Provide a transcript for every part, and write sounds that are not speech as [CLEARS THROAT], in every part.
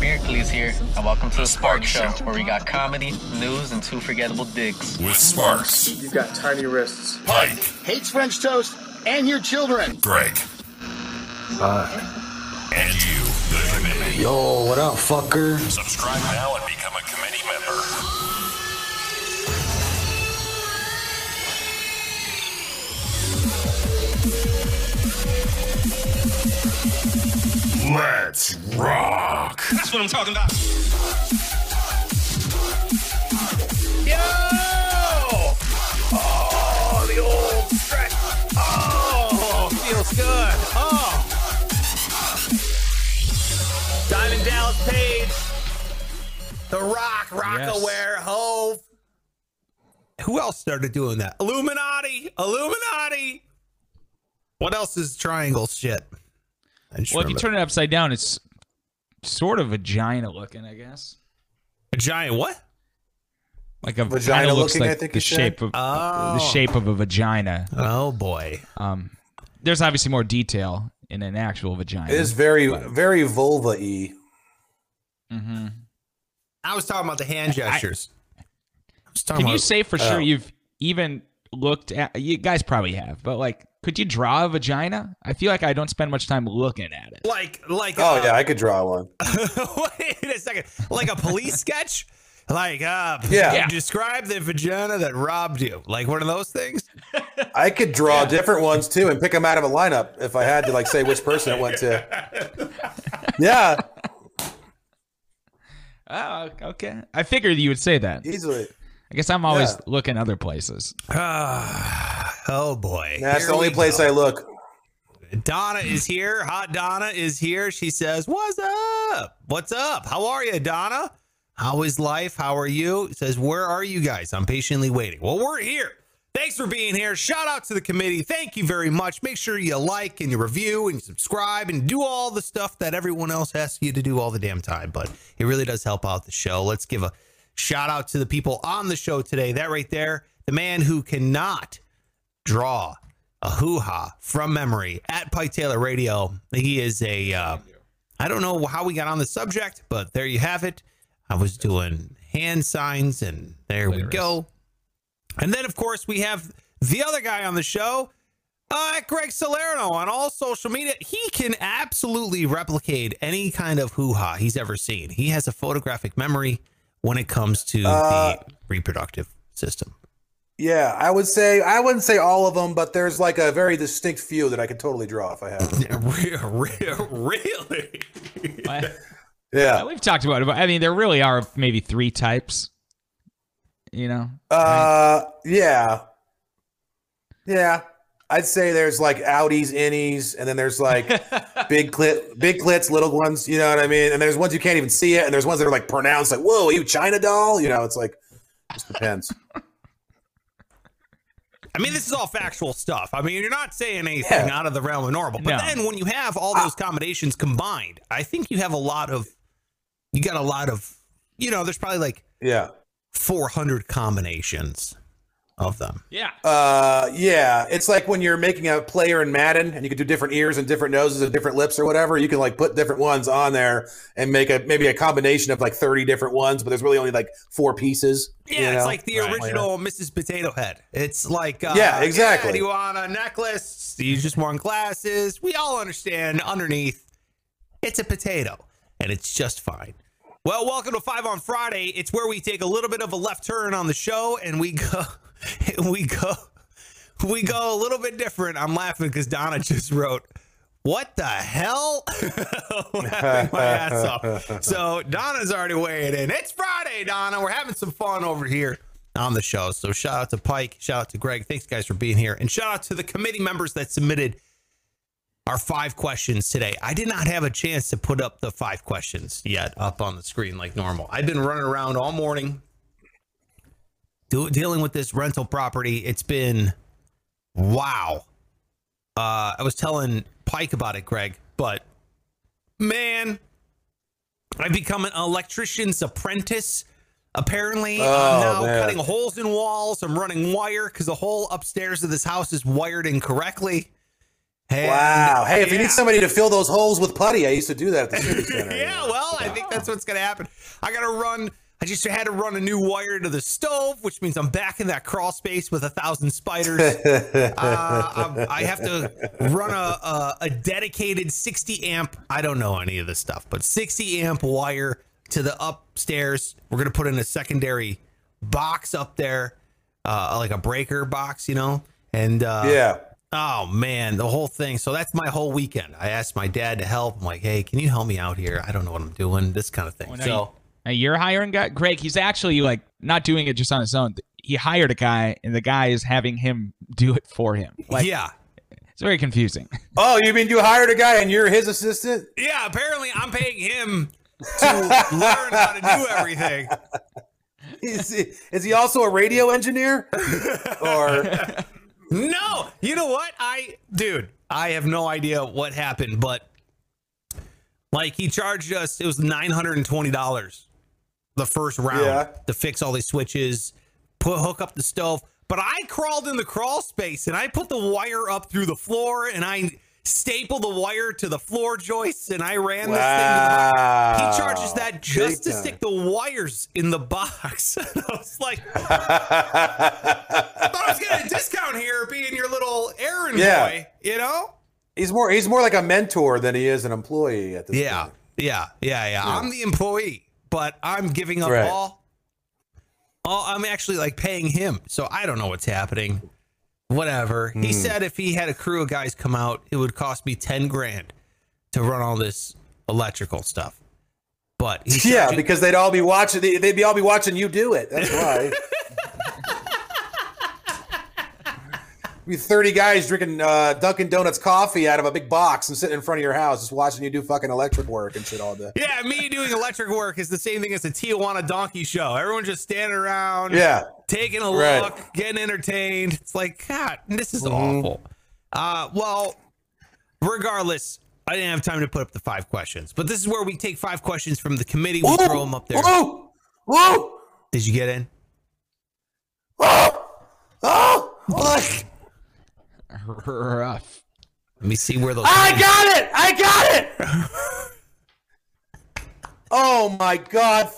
Beardcleys here, and welcome to the Spark Show, where we got comedy, news, and two forgettable digs. With Sparks, You've got tiny wrists. Pike, hates French toast and your children. Greg, and you, the committee. Yo, what up, fucker? Subscribe now and become a committee member. Let's rock. That's what I'm talking about. Yo! Oh, the old stretch. Oh, feels good. Oh. Diamond Dallas Page. The Rock, Rockaware, Hove. Who else started doing that? Illuminati. Illuminati. What else is triangle shit? I just Well, if you turn it upside down, it's sort of vagina looking, I guess. a giant what? Like a Vagina looks looking, like I think the you said? shape of Oh. the shape of a vagina. Oh boy. Um, there's obviously more detail in an actual vagina. It is very, very vulva y. hmm I was talking about the hand gestures. I, was talking Can you say for Oh. sure you've even looked at? You guys probably have, but like, could you draw a vagina? I feel like I don't spend much time looking at it. like like Oh uh, yeah, I could draw one. [LAUGHS] Wait a second. Like a police [LAUGHS] sketch? Like, uh, Yeah. describe the vagina that robbed you. Like one of those things? I could draw different ones too and pick them out of a lineup if I had to, like, say which person it went to. [LAUGHS] Yeah, Oh, okay. I figured you would say that. easily. I guess I'm always Yeah. looking other places. [SIGHS] Oh, boy. That's the only place go. I look. Donna is here. Hot Donna is here. She says, What's up? What's up? How are you, Donna? How is life? How are you? Says, Where are you guys? I'm patiently waiting. Well, we're here. Thanks for being here. Shout out to the committee. Thank you very much. Make sure you like and you review and you subscribe and do all the stuff that everyone else asks you to do all the damn time. But it really does help out the show. Let's give a shout out to the people on the show today. That right there, the man who cannot draw a hoo ha from memory at Pike Taylor Radio. He is a, uh, I don't know how we got on the subject, but there you have it. I was doing hand signs, and there we go. And then, of course, we have the other guy on the show, uh, Greg Salerno, on all social media. He can absolutely replicate any kind of hoo ha he's ever seen. He has a photographic memory when it comes to Uh, the reproductive system. Yeah, I would say I wouldn't say all of them, but there's like a very distinct few that I could totally draw if I had. them. [LAUGHS] really? [LAUGHS] Yeah. We've talked about it, but I mean, there really are maybe three types. You know, Uh, yeah, yeah. I'd say there's like outies, innies, and then there's like [LAUGHS] big clit, big clits, little ones. You know what I mean? And there's ones you can't even see it, and there's ones that are like pronounced, like "Whoa, you China doll." You know, it's like just depends. I mean, this is all factual stuff. I mean, you're not saying anything Yeah. out of the realm of normal. But No. then when you have all those uh, combinations combined, I think you have a lot of, you got a lot of, you know, there's probably like Yeah. 400 combinations of them. yeah. Uh, yeah, it's like when you're making a player in Madden, and you can do different ears and different noses and different lips or whatever. You can like put different ones on there and make a maybe a combination of like 30 different ones, but there's really only like four pieces. Yeah, you it's like the original Mrs. Potato Head. It's like, uh, Yeah, exactly. do you want a necklace? Do you just want glasses? We all understand underneath, it's a potato, and it's just fine. Well, welcome to Five on Friday. It's where we take a little bit of a left turn on the show, and we go, [LAUGHS] we go, we go a little bit different. I'm laughing because Donna just wrote. What the hell? [LAUGHS] laughing my ass off. So Donna's already weighing in. It's Friday, Donna. We're having some fun over here on the show. So shout out to Pike, shout out to Greg. Thanks guys for being here, and shout out to the committee members that submitted our five questions today. I did not have a chance to put up the five questions yet up on the screen like normal. I've been running around all morning do, dealing with this rental property. It's been wow. Uh, I was telling Pike about it, Greg, but man, I've become an electrician's apprentice. Apparently, I'm Oh, now man. cutting holes in walls. I'm running wire because the whole upstairs of this house is wired incorrectly. And- Wow. Hey, if you need somebody to fill those holes with putty, I used to do that at the Civic [LAUGHS] Center. yeah, well, I think that's what's gonna happen. I gotta run. I just had to run a new wire to the stove, which means I'm back in that crawl space with a thousand spiders. [LAUGHS] uh, I have to run a, a a dedicated 60 amp. I don't know any of this stuff, but 60 amp wire to the upstairs. We're gonna put in a secondary box up there, uh, like a breaker box, you know. And uh, yeah. Oh man, the whole thing. So that's my whole weekend. I asked my dad to help. I'm like, hey, can you help me out here? I don't know what I'm doing. This kind of thing. Well, now so Now you're hiring guy, Greg. He's actually like not doing it just on his own. He hired a guy, and the guy is having him do it for him. Like, yeah, it's very confusing. [LAUGHS] Oh, you mean you hired a guy and you're his assistant? yeah. Apparently, I'm paying him to learn how to do everything. [LAUGHS] Is he, is he also a radio engineer? [LAUGHS] or No, you know what? I, dude, I have no idea what happened, but like he charged us, it was nine hundred and twenty dollars the first round Yeah. to fix all these switches, put hook up the stove. But I crawled in the crawl space and I put the wire up through the floor and I stapled the wire to the floor joists and I ran this thing. Wow. he charges that just to Big stick the wires in the box. [LAUGHS] I was like, [LAUGHS] thought I was getting a discount here being your little errand Yeah. boy, you know? He's more he's more like a mentor than he is an employee at this Yeah, point. yeah, yeah, yeah. I'm the employee, but I'm giving up Right. all. All I'm actually like paying him, so I don't know what's happening. Whatever. Hmm. He said if he had a crew of guys come out, it would cost me ten grand to run all this electrical stuff. But he [LAUGHS] Yeah, because they'd all be watching they- they'd be all be watching you do it. That's why. [LAUGHS] Be 30 guys drinking uh, Dunkin' Donuts coffee out of a big box and sitting in front of your house just watching you do fucking electric work and shit all day. yeah, me doing electric work is the same thing as the Tijuana donkey show. Everyone just standing around, Yeah. Taking a Right. look, getting entertained. It's like, God, this is Mhm. awful. Uh, well, regardless, I didn't have time to put up the five questions, but this is where we take five questions from the committee. We throw them up there. Whoa! Whoa! Did you get in? Oh! Oh! What? Rough. Let me see where those. I got it! I got it! [LAUGHS] oh my god.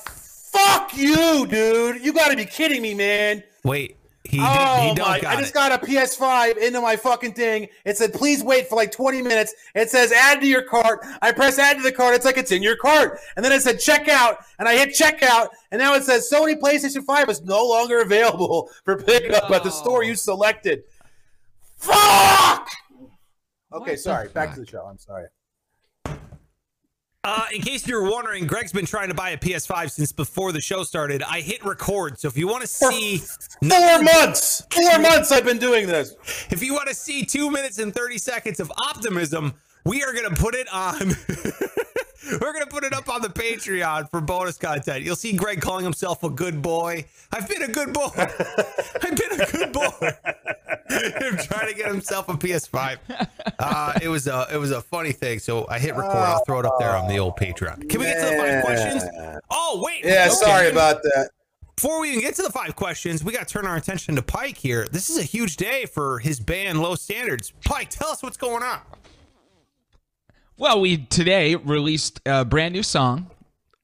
Fuck you, dude. You gotta be kidding me, man. Wait, he did, oh he don't my! got I just it. got a PS5 into my fucking thing. It said, "Please wait for like 20 minutes." It says, "Add to your cart." I press "Add to the cart." It's like it's in your cart, and then it said "Check out," and I hit checkout, and now it says Sony PlayStation 5 is no longer available [LAUGHS] for pickup at the store you selected. Fuck! Okay, the sorry. Back fuck? to the show. I'm sorry. Uh, in case you're wondering, Greg's been trying to buy a PS5 since before the show started. I hit record, so if you want to see, Four months. Four months I've been doing this. if you want to see two minutes and thirty seconds of optimism, we are gonna put it on. [LAUGHS] We're gonna put it up on the Patreon for bonus content. You'll see Greg calling himself a good boy. I've been a good boy. [LAUGHS] I've been a good boy. [LAUGHS] Trying to get himself a PS5. Uh, it was a it was a funny thing. So I hit record. I'll throw it up there on the old Patreon. Can we get to the five questions? Oh wait. Yeah, Okay. sorry about that. Before we even get to the five questions, we got to turn our attention to Pike here. This is a huge day for his band, Low Standards. Pike, tell us what's going on. Well, we today released a brand new song,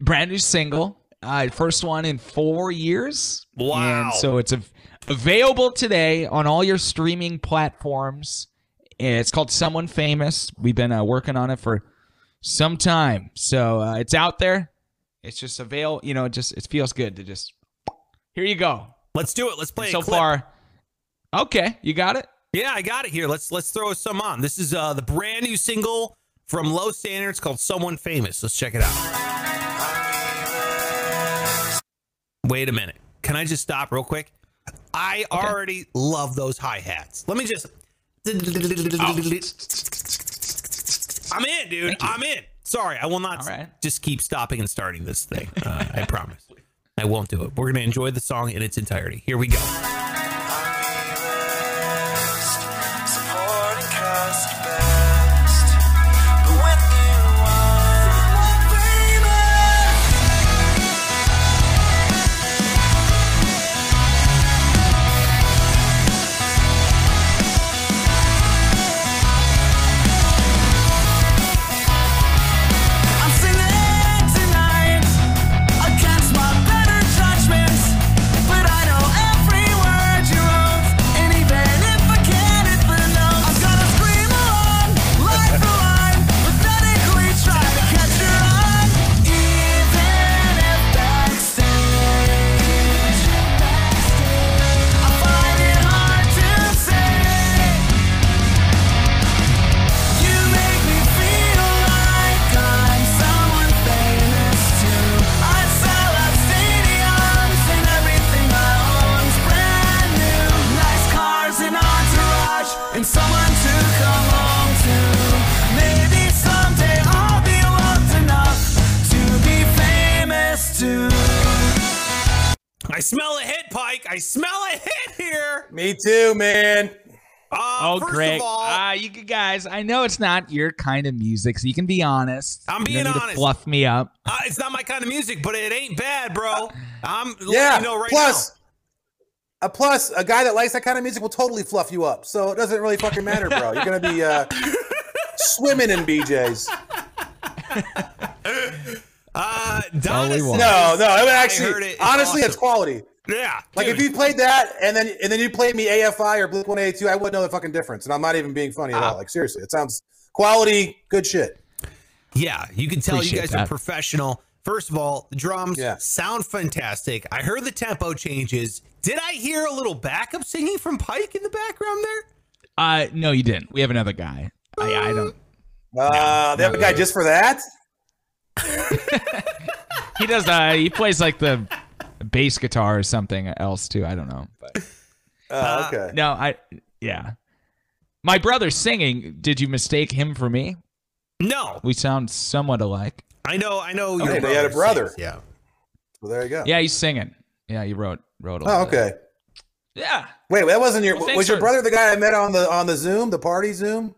brand new single, uh, first one in four years. Wow. And so it's av- available today on all your streaming platforms. It's called Someone Famous. We've been uh, working on it for some time, so uh, it's out there. It's just avail. You know, it just it feels good to just. Here you go. Let's do it. Let's play so clip. far, okay, you got it. Yeah, I got it here. Let's let's throw some on. This is uh, the brand new single from Low Standards called "Someone Famous." Let's check it out. Wait a minute. Can I just stop real quick? I already love those hi hats. Let me just. I'm in, dude. I'm in. Sorry, I will not right. just keep stopping and starting this thing. Uh, I promise. I won't do it. We're gonna enjoy the song in its entirety. Here we go. Guys, I know it's not your kind of music, so you can be honest. I'm You don't being need to honest. fluff me up. uh, it's not my kind of music, but it ain't bad, bro. I'm Yeah. you know right plus, a plus, a guy that likes that kind of music will totally fluff you up. So it doesn't really fucking matter, bro. You're gonna be uh, [LAUGHS] swimming in BJ's. Uh, all Donna we says- No, no. I mean, heard actually, it. It's honestly, awesome. it's quality. Yeah. Like dude. if you played that and then and then you played me AFI or Blink One Eighty Two, I wouldn't know the fucking difference. And I'm not even being funny at Ah. all. Like seriously, it sounds quality, good shit. Yeah, you can tell you Appreciate guys are professional. First of all, the drums Yeah. sound fantastic. I heard the tempo changes. Did I hear a little backup singing from Pike in the background there? Uh, no, you didn't. We have another guy. I, I don't. Uh, they have a guy just for that. [LAUGHS] He does. Uh, he plays like the bass guitar or something else too. I don't know. But [LAUGHS] Oh, okay. no, I. Yeah. My brother's singing. Did you mistake him for me? No, We sound somewhat alike. I know, I know. your Okay, they had a brother brother. sings, Yeah. Well, there you go. Yeah, he's singing. Yeah, he wrote wrote. A Oh, lot of it. okay. Yeah. Wait, that wasn't your. Well, thanks was your for- brother the guy I met on the on the Zoom, the party Zoom?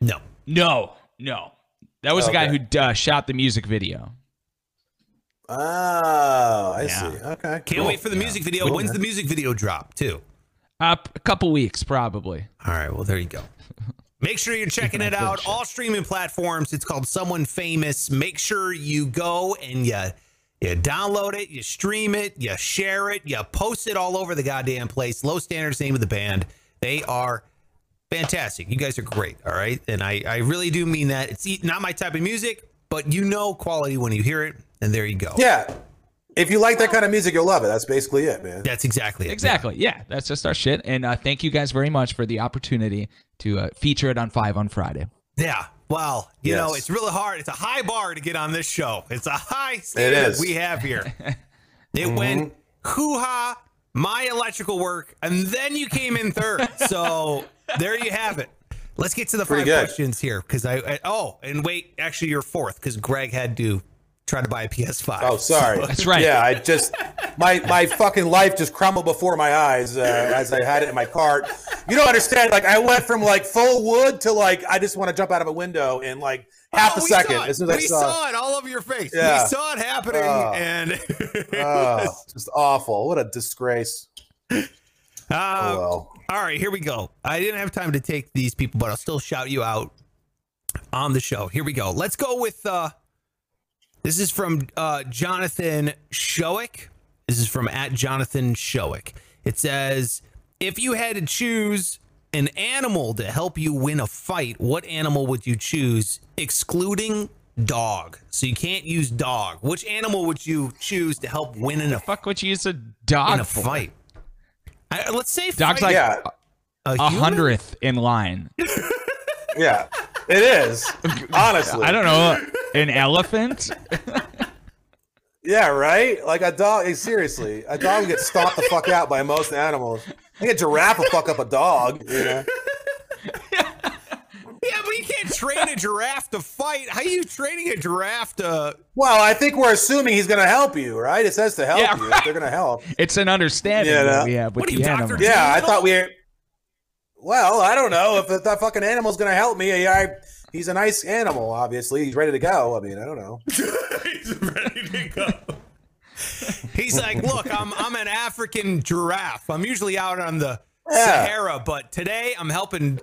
No. No, no. That was the guy Okay. who uh, shot the music video. Oh, I Yeah. see. Okay. Can't cool. wait for the music video. When's the music video drop, too? Uh, up a couple weeks, probably. All right, well, there you go. [LAUGHS] Make sure you're checking it out. All streaming platforms. It's called Someone Famous. Make sure you go and you, you download it, you stream it, you share it, you post it all over the goddamn place. Low Standards, name of the band. They are fantastic. You guys are great. All right. And I, I really do mean that. It's e- not my type of music, but you know quality when you hear it. And there you go. Yeah. If you like that kind of music, you'll love it. That's basically it, man. That's exactly it. Exactly. Yeah, that's just our shit. And uh, thank you guys very much for the opportunity to uh, feature it on Five on Friday. Yeah. Well, you know, it's really hard. It's a high bar to get on this show. It's a high standard is. we have here. [LAUGHS] It went hoo ha, my electrical work, and then you came in third. So there you have it. Let's get to the Pretty five good. questions here. Because I, I, oh, and wait, actually, you're fourth because Greg had to try to buy a PS5. Oh, sorry. That's right. Yeah, I just my my fucking life just crumbled before my eyes uh, as I had it in my cart. You don't understand. Like I went from like full wood to like I just want to jump out of a window in like half Oh, a second. As soon as I we saw, saw it all over your face. Yeah. We saw it happening, Oh. and it oh, [LAUGHS] was- just awful. What a disgrace. Uh, Oh well. All right, here we go. I didn't have time to take these people, but I'll still shout you out on the show. Here we go. Let's go with uh this is from uh Jonathan Shoick. This is from at Jonathan Shoick. It says, if you had to choose an animal to help you win a fight, what animal would you choose, excluding dog? So you can't use dog. Which animal would you choose to help win in a Fuck, Would you use a dog in a for? fight? I, let's say Dog's fight like Yeah. a, a human? hundredth in line. [LAUGHS] Yeah. It is. Honestly. I don't know. An elephant? Yeah, right? Like a dog, hey, seriously, a dog gets stomped the fuck out by most animals. I think a giraffe will fuck up a dog, you know? [LAUGHS] Yeah, but you can't train a giraffe to fight. How are you training a giraffe to? Well, I think we're assuming he's going to help you, right? It says to help Yeah, you. right. They're going to help. It's an understanding Yeah, that no. we have with What are the you, Dr. animal. Yeah, I thought we were. Well, I don't know if that fucking animal's going to help me. I, he's a nice animal, obviously. He's ready to go. I mean, I don't know. [LAUGHS] He's ready to go. He's like, look, I'm I'm an African giraffe. I'm usually out on the Yeah. Sahara, but today I'm helping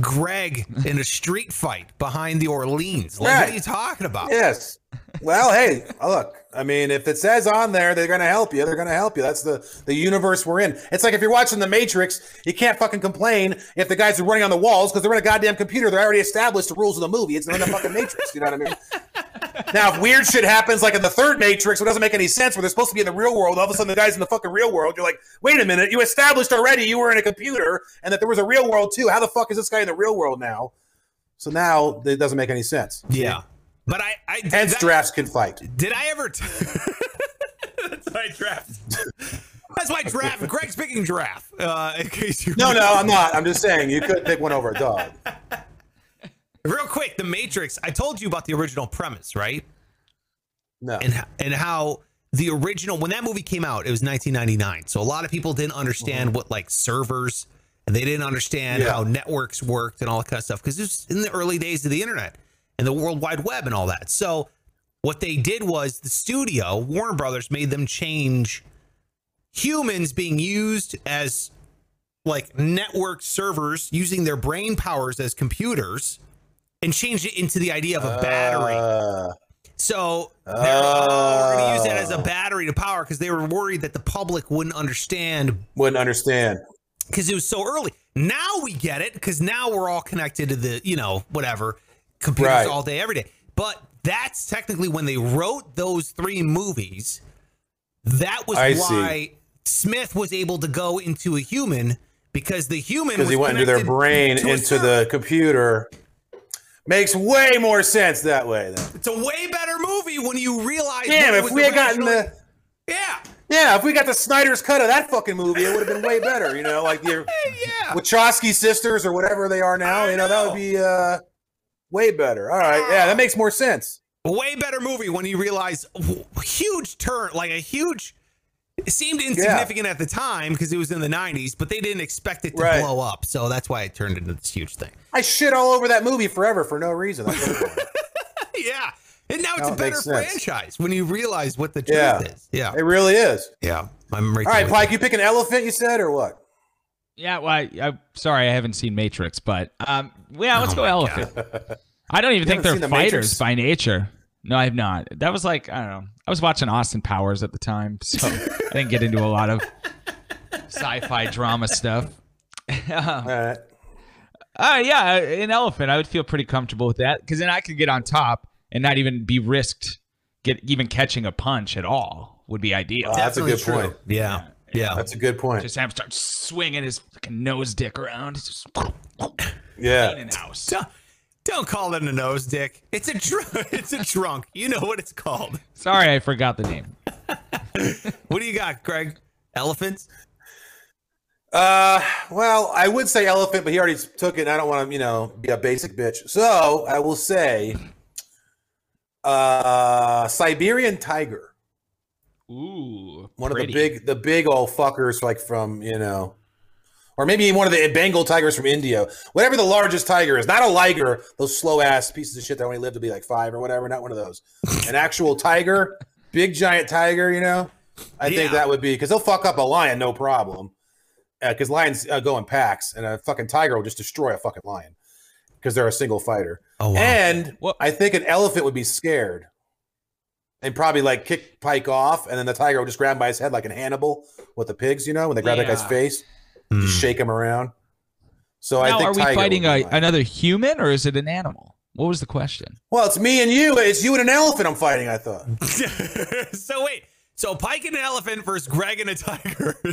Greg in a street fight behind the Orleans. Like, what are you talking about? Yes. Well, hey, look. I mean, if it says on there they're going to help you, they're going to help you. That's the the universe we're in. It's like if you're watching The Matrix, you can't fucking complain if the guys are running on the walls because they're in a goddamn computer. They're already established the rules of the movie. It's in the fucking Matrix. You know what I mean? Now, if weird shit happens, like in the third Matrix, it doesn't make any sense. Where they're supposed to be in the real world, all of a sudden the guys in the fucking real world, you're like, wait a minute, you established already you were in a computer and that there was a real world too. How the fuck is this guy in the real world now? So now it doesn't make any sense. Yeah. But I, I that- drafts can fight. did I ever? T- [LAUGHS] That's my draft. That's my draft. Greg's picking giraffe. Uh, in case you No, no, I'm not. I'm just saying you could pick one over a dog. [LAUGHS] Real quick, The Matrix. I told you about the original premise, right? No. and and how the original when that movie came out, it was 1999. So a lot of people didn't understand what like servers and they didn't understand Yeah. how networks worked and all that kind of stuff because it was in the early days of the internet and the World Wide Web and all that. So what they did was the studio, Warner Brothers, made them change humans being used as like network servers using their brain powers as computers and changed it into the idea of a battery. Uh, So they're we're going to use that as a Oh. battery to power because they were worried that the public wouldn't understand wouldn't understand. because it was so early. Now we get it because now we're all connected to the, you know, whatever, computers Right. all day, every day. But that's technically when they wrote those three movies. That was I see. why Smith was able to go into a human because the human Because he went into their brain, to into the computer. Makes way more sense that way, then. It's a way better movie when you realize. Damn, if we had gotten the yeah, yeah, if we got the Snyder's cut of that fucking movie, it would have been way better. You know, like [LAUGHS] the yeah. Wachowski sisters or whatever they are now. I you know, that would be uh way better. All right, yeah, that oh. makes more sense. way better movie when you realize huge turn, like a huge. It seemed insignificant at the time because it was in the '90s, but they didn't expect it to Right. blow up, so that's why it turned into this huge thing. I shit all over that movie forever for no reason. That's what it was. [LAUGHS] yeah, and now it's No, a better franchise when you realize what the truth Yeah. is. Yeah, it really is. yeah. I'm right. All there right, with Pike, you pick an elephant, you said, or what? Yeah, well, I, I'm sorry, I haven't seen Matrix, but um, yeah, let's Oh go my elephant. I don't even think they're The fighters Matrix? by nature. No, I have not. That was like I don't know. I was watching Austin Powers at the time, so [LAUGHS] I didn't get into a lot of sci-fi drama stuff. [LAUGHS] All right. Uh, yeah, an elephant. I would feel pretty comfortable with that because then I could get on top and not even be risked get even catching a punch at all. Would be ideal. Wow. That's a good true. point. Yeah, yeah. Yeah, that's a good point. Just have him start swinging his fucking nose dick around. It's just in Yeah. house. Don't, don't call it a nose dick. It's a dr- [LAUGHS] it's a trunk. You know what it's called. Sorry, I forgot the name. [LAUGHS] What do you got, Greg? Elephants? Uh, well, I would say elephant, but he already took it. And I don't want to, you know, be a basic bitch. So I will say, uh, Siberian tiger. Ooh, One pretty. of the big, the big old fuckers, like from you know, or maybe one of the Bengal tigers from India. Whatever the largest tiger is, not a liger. Those slow ass pieces of shit that only live to be like five or whatever. Not one of those. An actual tiger, big giant tiger. You know, I think that would be because they'll fuck up a lion, no problem. Because lions uh, go in packs, and a fucking tiger will just destroy a fucking lion because they're a single fighter. Oh, wow. And What- I think an elephant would be scared and probably like kick Pike off, and then the tiger would just grab him by his head like in Hannibal with the pigs, you know, when they grab that guy's face, Hmm. just shake him around. So I think are we tiger fighting a, another human or is it an animal? What was the question? Well, it's me and you. It's you and an elephant. I'm fighting. I thought. [LAUGHS] so wait, so Pike and an elephant versus Greg and a tiger. [LAUGHS]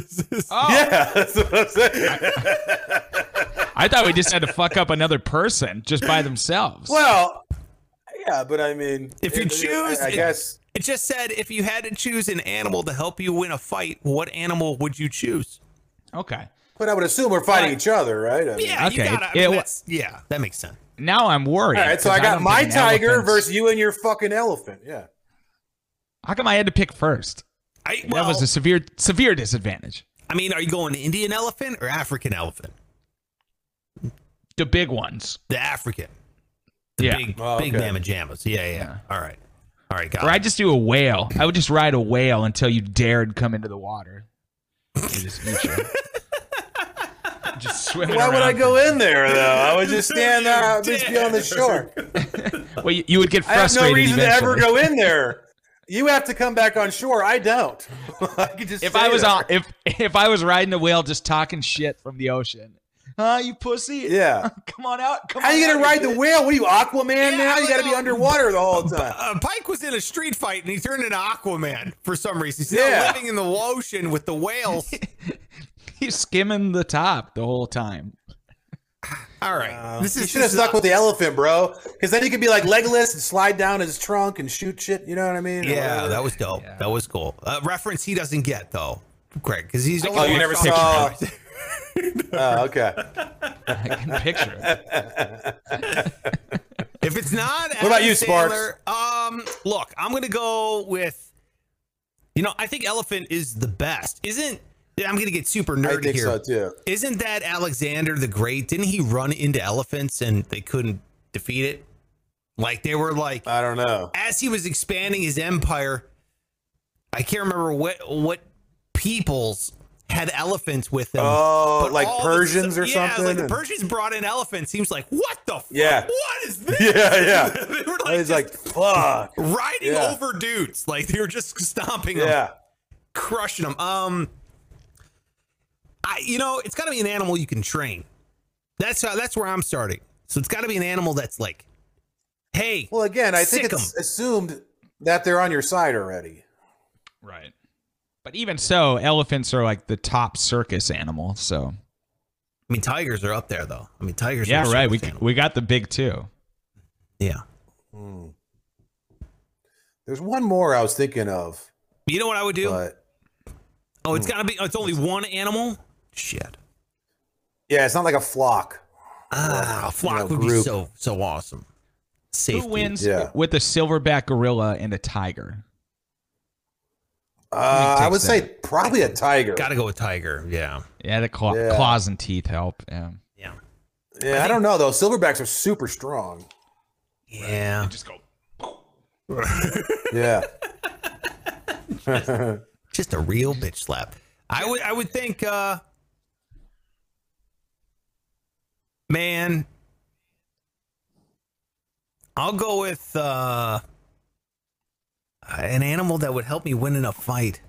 Oh, Yeah, that's what I'm saying. I thought we just had to fuck up another person just by themselves. well, yeah, but I mean, If you it- choose- I, I guess. it just said if you had to choose an animal to help you win a fight, what animal would you choose? okay. But I would assume we're fighting Right. each other, right? I mean- Yeah, you Okay, gotta. I mean, wa- yeah, that makes sense. Now I'm worried. All right, so 'cause I got don't my tiger elephant's- versus you and your fucking elephant. Yeah. How come I had to pick first? I, that was a severe severe disadvantage. I mean, are you going Indian elephant or African elephant? The big ones. The African. The Yeah. big, Oh, big okay. mamma jammas. Yeah, yeah, All right. All right, got Or it. I just do a whale. I would just ride a whale until you dared come into the water. Just eat you. [LAUGHS] just swimming Why would I go in there though? I would just stand there, I'd just be on the [LAUGHS] shore. Well, you, you would get frustrated. I have no reason to ever go in there. You have to come back on shore. I don't. [LAUGHS] I could just If I was there. on, if if I was riding a whale, just talking shit from the ocean. Huh, you pussy? yeah. [LAUGHS] Come on out. Come How on you gonna ride the bitch. whale? What are you, Aquaman now? You got to be underwater the whole [LAUGHS] time. Uh, Pike was in a street fight and he turned into Aquaman for some reason. He's Yeah. now living in the ocean with the whales. [LAUGHS] He's skimming the top the whole time. All right, this You is should have this is- stuck with the elephant, bro. Because then he could be like legless and slide down his trunk and shoot shit. You know what I mean? Yeah, whatever. that was dope. That was cool. Uh, reference he doesn't get though, Greg, because he's Oh, only you never watched saw. Picture. [LAUGHS] Oh, okay. I can picture it. If it's not, What about you, Sparks? Sandler, Um, look, I'm gonna go with You know, I think elephant is the best. Isn't I'm gonna get super nerdy I think here. so too. Isn't that Alexander the Great? Didn't he run into elephants and they couldn't defeat it? Like they were like I don't know. as he was expanding his empire, I can't remember what what peoples had elephants with them. Oh, but like all of a Persians sudden- or yeah, something? Like the Persians brought in elephants. He was like, "What the? Fuck? Yeah. What is this?" Yeah, yeah. [LAUGHS] they were like, He's like, fuck. riding Yeah. over dudes. Like they were just [LAUGHS] stomping them, Yeah. crushing them. Um, I you know it's got to be an animal you can train. That's how. That's where I'm starting. So it's got to be an animal that's like, hey, Well, again, I think Sick 'em. it's assumed that they're on your side already. Right. But even so, elephants are like the top circus animal. So I mean, tigers are up there though. I mean, tigers. yeah, are right. We circus animals. we got the big two. yeah. There's one more I was thinking of, You know what I would do? but oh, it's got to be. Oh, it's only one animal. Shit. yeah, it's not like a flock. Ah, a flock know, would be so so awesome. Safety. Who wins Yeah. with a silverback gorilla and a tiger? Uh, I takes would say probably a tiger. Got to go with tiger. Yeah. Yeah, the claw, Yeah. claws and teeth help. Yeah. Yeah. Yeah, I, don't know though. Silverbacks are super strong. Yeah. Just go. Yeah. [LAUGHS] [LAUGHS] Just a real bitch slap. I would I would think uh man I'll go with uh an animal that would help me win in a fight.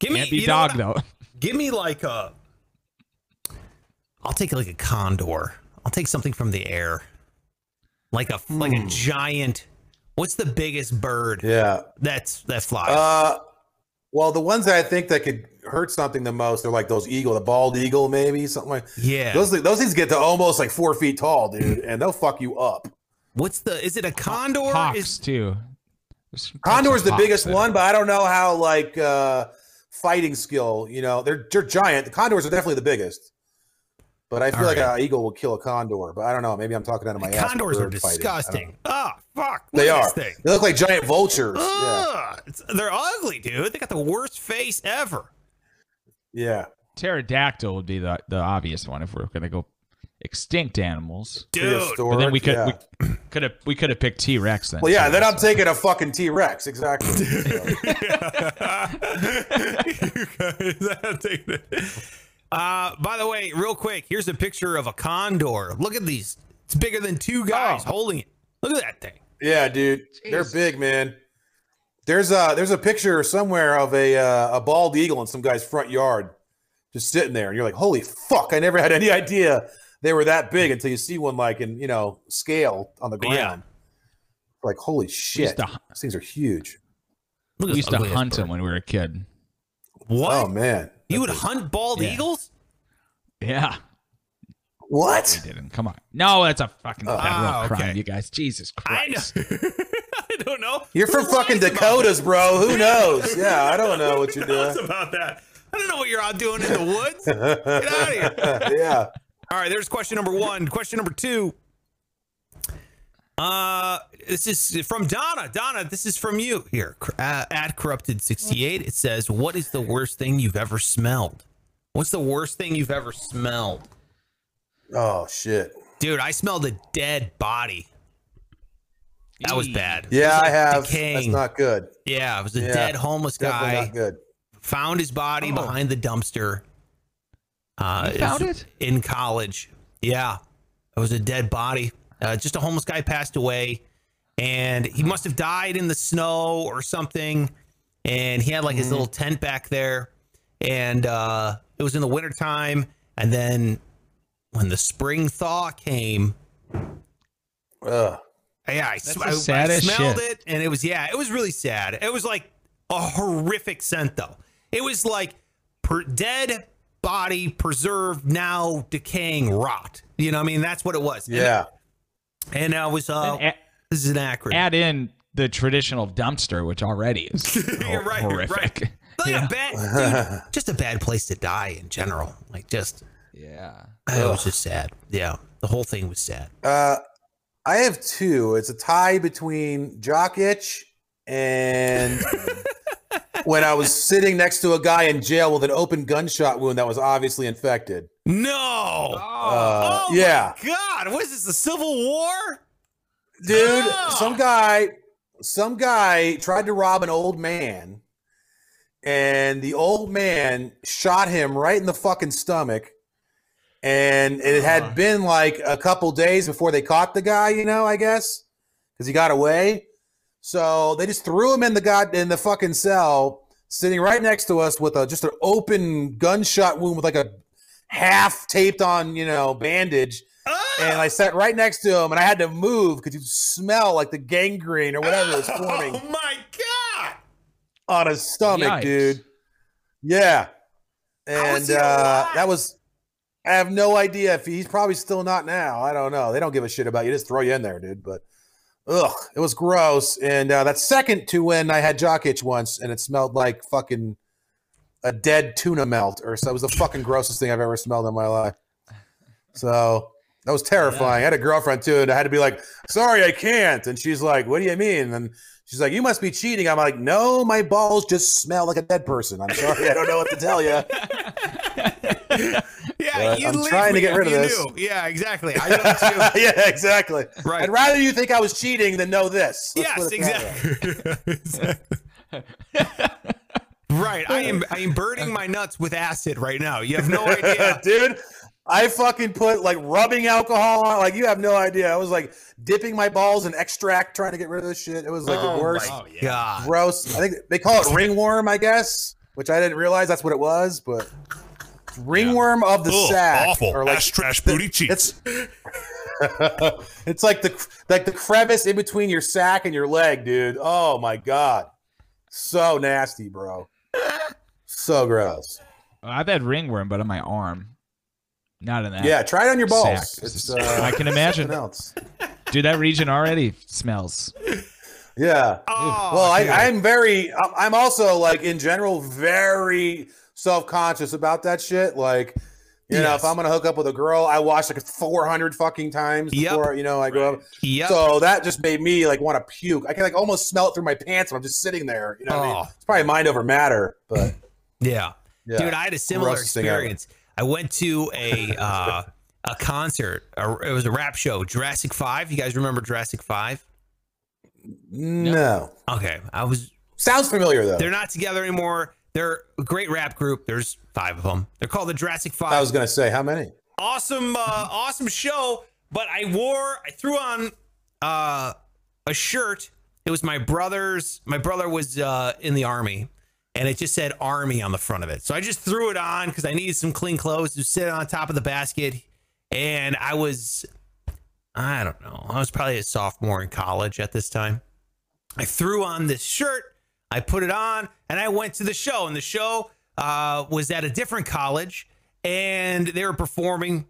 Give me Can't be you know dog what? though. [LAUGHS] Give me like a I'll take like a condor. I'll take something from the air. Like a like a giant What's the biggest bird yeah. that's that flies? Uh, well, the ones that I think that could hurt something the most are like those eagle, the bald eagle, maybe something like. yeah. Those those things get to almost like four feet tall, dude, and they'll fuck you up. What's the? Is it a condor? Hawks Is too. There's Condor's the biggest that one, but I don't know how like uh fighting skill. You know, they're they're giant. The condors are definitely the biggest. But I feel All like right. an eagle will kill a condor. But I don't know. Maybe I'm talking out of my ass. condors are bird fighting. I don't disgusting. know. Ah, fuck. They are. Thing. They look like giant vultures. Yeah. Ugh, it's- they're ugly, dude. They got the worst face ever. Yeah. pterodactyl would be the the obvious one if we're gonna go extinct animals. Dude. But then we could yeah. [CLEARS THROAT] we could have we could have picked T Rex then. Well, yeah. Then I'm taking a fucking T Rex. Exactly. [LAUGHS] [LAUGHS] You guys have taken it. Uh, by the way, real quick, here's a picture of a condor. Look at these. It's bigger than two guys Oh. holding it. Look at that thing. Yeah, dude, they're big, man. There's a there's a picture somewhere of a uh, a bald eagle in some guy's front yard, just sitting there, and you're like, holy fuck! I never had any [LAUGHS] idea they were that big until you see one like in you know scale on the Yeah. ground. Like holy shit, to- these things are huge. We used to hunt bird. them when we were a kid. What? Oh man, you would hunt bald Yeah. eagles? Yeah, what? we didn't. Come on. No, that's a fucking federal Ah, crime, okay. you guys. Jesus I know. Christ. [LAUGHS] I don't know. You're from Who fucking Dakotas, bro. Who [LAUGHS] knows? Yeah, I don't know what you're Who knows doing. about that? I don't know what you're out doing in the woods. [LAUGHS] Get out of here. yeah. All right, there's question number one. Question number two. Uh, this is from Donna. Donna, this is from you here uh, at corrupted sixty eight. It says, "What is the worst thing you've ever smelled? What's the worst thing you've ever smelled, Oh shit. dude? I smelled a dead body. That was bad. Yeah, was, I have. decaying. That's not good. yeah, it was a Yeah, dead homeless guy. not good. found his body Oh. behind the dumpster. Uh, You found was it? in college. Yeah, it was a dead body. Uh, just a homeless guy passed away, and he must have died in the snow or something. And he had like Mm-hmm. his little tent back there, and uh, it was in the wintertime. And then when the spring thaw came, Ugh. yeah, I, sm- I- I smelled shit. it, and it was yeah, it was really sad. It was like a horrific scent, though. It was like per- dead body, preserved, now decaying rot. You know, I mean, that's what it was. Yeah. and, I was uh, And a- this is an acronym. add in the traditional dumpster, which already is [LAUGHS] You're right, horrific. right. Like Yeah. a bad, dude, [LAUGHS] just a bad place to die in general. Like just, Yeah. it was just sad. Yeah, the whole thing was sad. Uh, I have two. It's a tie between jock itch and [LAUGHS] when I was sitting next to a guy in jail with an open gunshot wound that was obviously infected. No. Uh, oh yeah, my God. What is this? The Civil War? dude, Ah. some guy, some guy tried to rob an old man, and the old man shot him right in the fucking stomach. And it had been like a couple days before they caught the guy, you know, I guess, because he got away. So they just threw him in the god in the fucking cell, sitting right next to us with a just an open gunshot wound with like a half taped on, you know, bandage. And I sat right next to him, and I had to move because you smell like the gangrene or whatever was [LAUGHS] forming Oh my God. on his stomach, Yikes. dude. Yeah, and he uh, that was. I have no idea if he's probably still not now. I don't know. They don't give a shit about you. Just throw you in there, dude. But ugh, it was gross. And uh, that's second to when I had jock itch once, and it smelled like fucking a dead tuna melt, or so. It was the fucking grossest thing I've ever smelled in my life. So that was terrifying. I had a girlfriend too, and I had to be like, "Sorry, I can't." And she's like, "What do you mean?" And she's like, "You must be cheating." I'm like, "No, my balls just smell like a dead person." I'm sorry, I don't know what to tell you. [LAUGHS] Yeah, I'm trying to get rid of this. knew. Yeah, exactly. I know too. [LAUGHS] yeah, exactly. Right. I'd rather you think I was cheating than know this. Let's yes, put it that way. exactly. [LAUGHS] right. I am I am burning my nuts with acid right now. You have no [LAUGHS] idea. dude. I fucking put like rubbing alcohol on. Like you have no idea. I was like dipping my balls in extract, trying to get rid of this shit. It was like Oh the worst, my God. gross. I think they call it ringworm. I guess, which I didn't realize that's what it was, but ringworm of the Ugh, sack. awful. or like Ass trash booty cheeks. It's [LAUGHS] it's like the like the crevice in between your sack and your leg, dude. Oh my god, so nasty, bro. So gross. I've had ringworm, but on my arm, not in that. Yeah, try it on your balls. sack. It's uh, I can imagine. something else. Dude, that region already smells. Yeah. Oh, well, I, I'm very. I'm- I'm also like in general very self conscious about that shit. Like, you know, if I'm gonna hook up with a girl, I watch like 400 fucking times Yep. before you know I go up. Yep. So that just made me like want to puke. I can like almost smell it through my pants when I'm just sitting there. You know, what I mean? Oh. it's probably mind over matter, but [LAUGHS] yeah. yeah. Dude, I had a similar Grossest thing ever. experience. I went to a uh, a concert. A, it was a rap show. Jurassic Five. You guys remember Jurassic Five? no. Okay, I was. Sounds familiar though. They're not together anymore. They're a great rap group. There's five of them. They're called the Jurassic Five. I was gonna say how many. awesome, uh, [LAUGHS] awesome show. But I wore, I threw on uh, a shirt. It was my brother's. My brother was uh, in the army, and it just said Army on the front of it. So I just threw it on because I needed some clean clothes to sit on top of the basket. And I was, I don't know, I was probably a sophomore in college at this time. I threw on this shirt, I put it on, and I went to the show. And the show uh, was at a different college, and they were performing,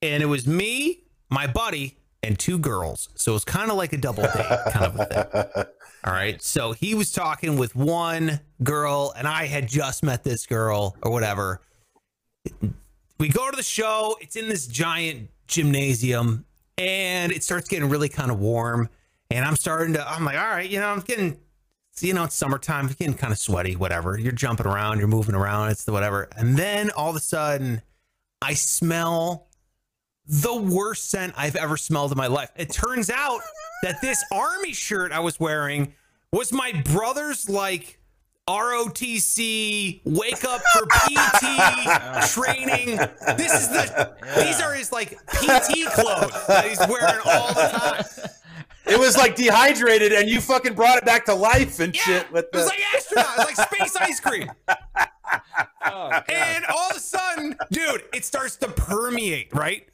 and it was me, my buddy, and two girls. So it was kind of like a double date, [LAUGHS] kind of a thing. All right. So he was talking with one girl, and I had just met this girl or whatever. We go to the show. It's in this giant gymnasium, and it starts getting really kind of warm. And I'm starting to, I'm like, all right, you know, I'm getting, you know, it's summertime, getting kind of sweaty, whatever. You're jumping around, you're moving around, it's the whatever. And then all of a sudden, I smell the worst scent I've ever smelled in my life. It turns out that this army shirt I was wearing was my brother's like ROTC wake up for PT [LAUGHS] training. This is the these are his like PT clothes that he's wearing all the time. It was like dehydrated, and you fucking brought it back to life and Yeah, shit. With it was the, like astronaut, it was like space ice cream. [LAUGHS] Oh, and all of a sudden, dude, it starts to permeate, right?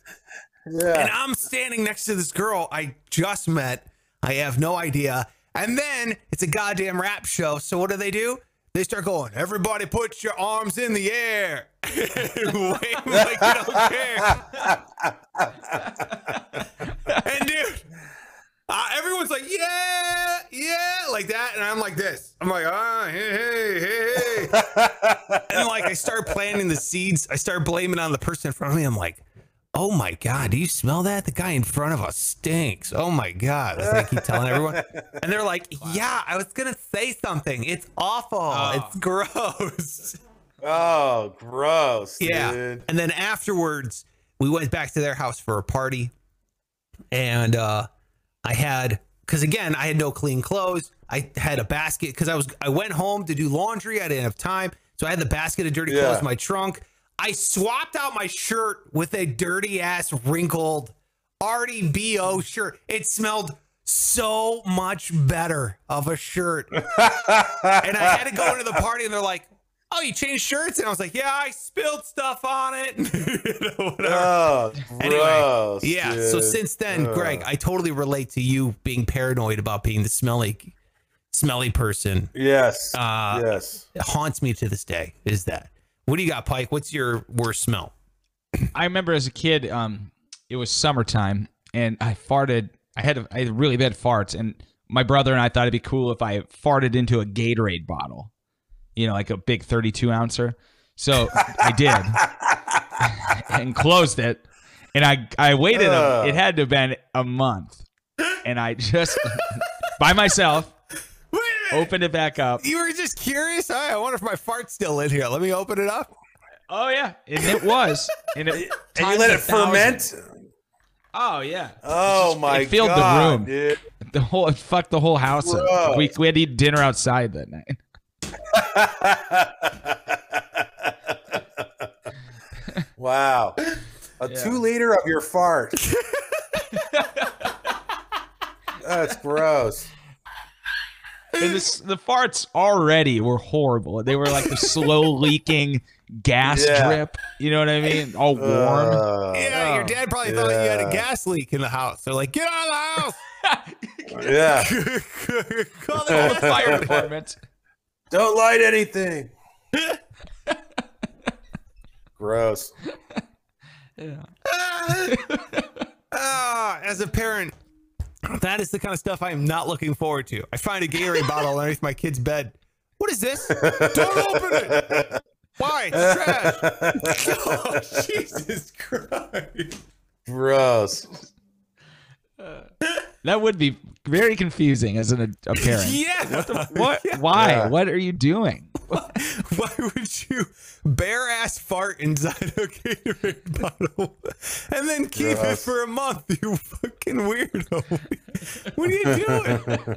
Yeah. And. I'm standing next to this girl I just met. I have no idea. And then it's a goddamn rap show. So what do they do? They start going, everybody put your arms in the air. [LAUGHS] Wave like you don't care. [LAUGHS] and dude, uh, everyone's like, yeah, yeah, like that. And I'm like this. I'm like, ah, hey, hey, hey, hey. [LAUGHS] and like I start planting the seeds. I start blaming on the person in front of me. I'm like, Oh my God, do you smell that? The guy in front of us stinks. Oh my God. I keep telling everyone. And they're like, [LAUGHS] Yeah, I was going to say something. It's awful. It's gross. [LAUGHS] Oh, gross. Yeah. dude. And then afterwards, we went back to their house for a party. And uh I had because again, I had no clean clothes. I had a basket because I was I went home to do laundry. I didn't have time. So I had the basket of dirty Yeah. clothes in my trunk. I swapped out my shirt with a dirty ass wrinkled Artie BO shirt. It smelled so much better of a shirt. [LAUGHS] and I had to go into the party and they're like, Oh, you changed shirts? And I was like, Yeah, I spilled stuff on it. [LAUGHS] You know, whatever. Oh, Anyway, gross. yeah. So since then, Ugh. Greg, I totally relate to you being paranoid about being the smelly, smelly person. Yes. Uh, yes. It haunts me to this day. Is that? What do you got, Pike? What's your worst smell? [CLEARS THROAT] I remember as a kid, um, it was summertime, and I farted. I had I had really bad farts, and my brother and I thought it'd be cool if I farted into a Gatorade bottle, you know, like a big 32 ouncer. So I did, [LAUGHS] and closed it, and I I waited. A, it had to have been a month, and I just by myself opened it back up. You were just curious. All right, I wonder if my fart's still in here. Let me open it up. Oh yeah, and it was, and it And you let a it ferment? thousand. Oh yeah. Oh just- my it filled the room. dude. The whole it fucked the whole house up. We we had to eat dinner outside that night. [LAUGHS] wow. A two liter of your fart. That's gross. And this, the farts already were horrible. They were like the slow [LAUGHS] leaking gas Yeah. drip. You know what I mean? All warm. Uh, Yeah, your dad probably thought you had a gas leak in the house. They're like, get out of the house. [LAUGHS] yeah. Call Call the the fire department. Don't light anything. [LAUGHS] gross. Yeah. [LAUGHS] Ah, as a parent, that is the kind of stuff I am not looking forward to. I find a Gatorade bottle underneath my kid's bed. What is this? Don't open it. Why? It's trash. oh, [LAUGHS] Jesus Christ. Gross. That would be very confusing as an, a [LAUGHS] parent. Yeah. What? Why? Yeah. What are you doing? [LAUGHS] Why would you bare ass fart inside a Gatorade [LAUGHS] bottle and then keep it for a month? You fucking weirdo. What are you doing?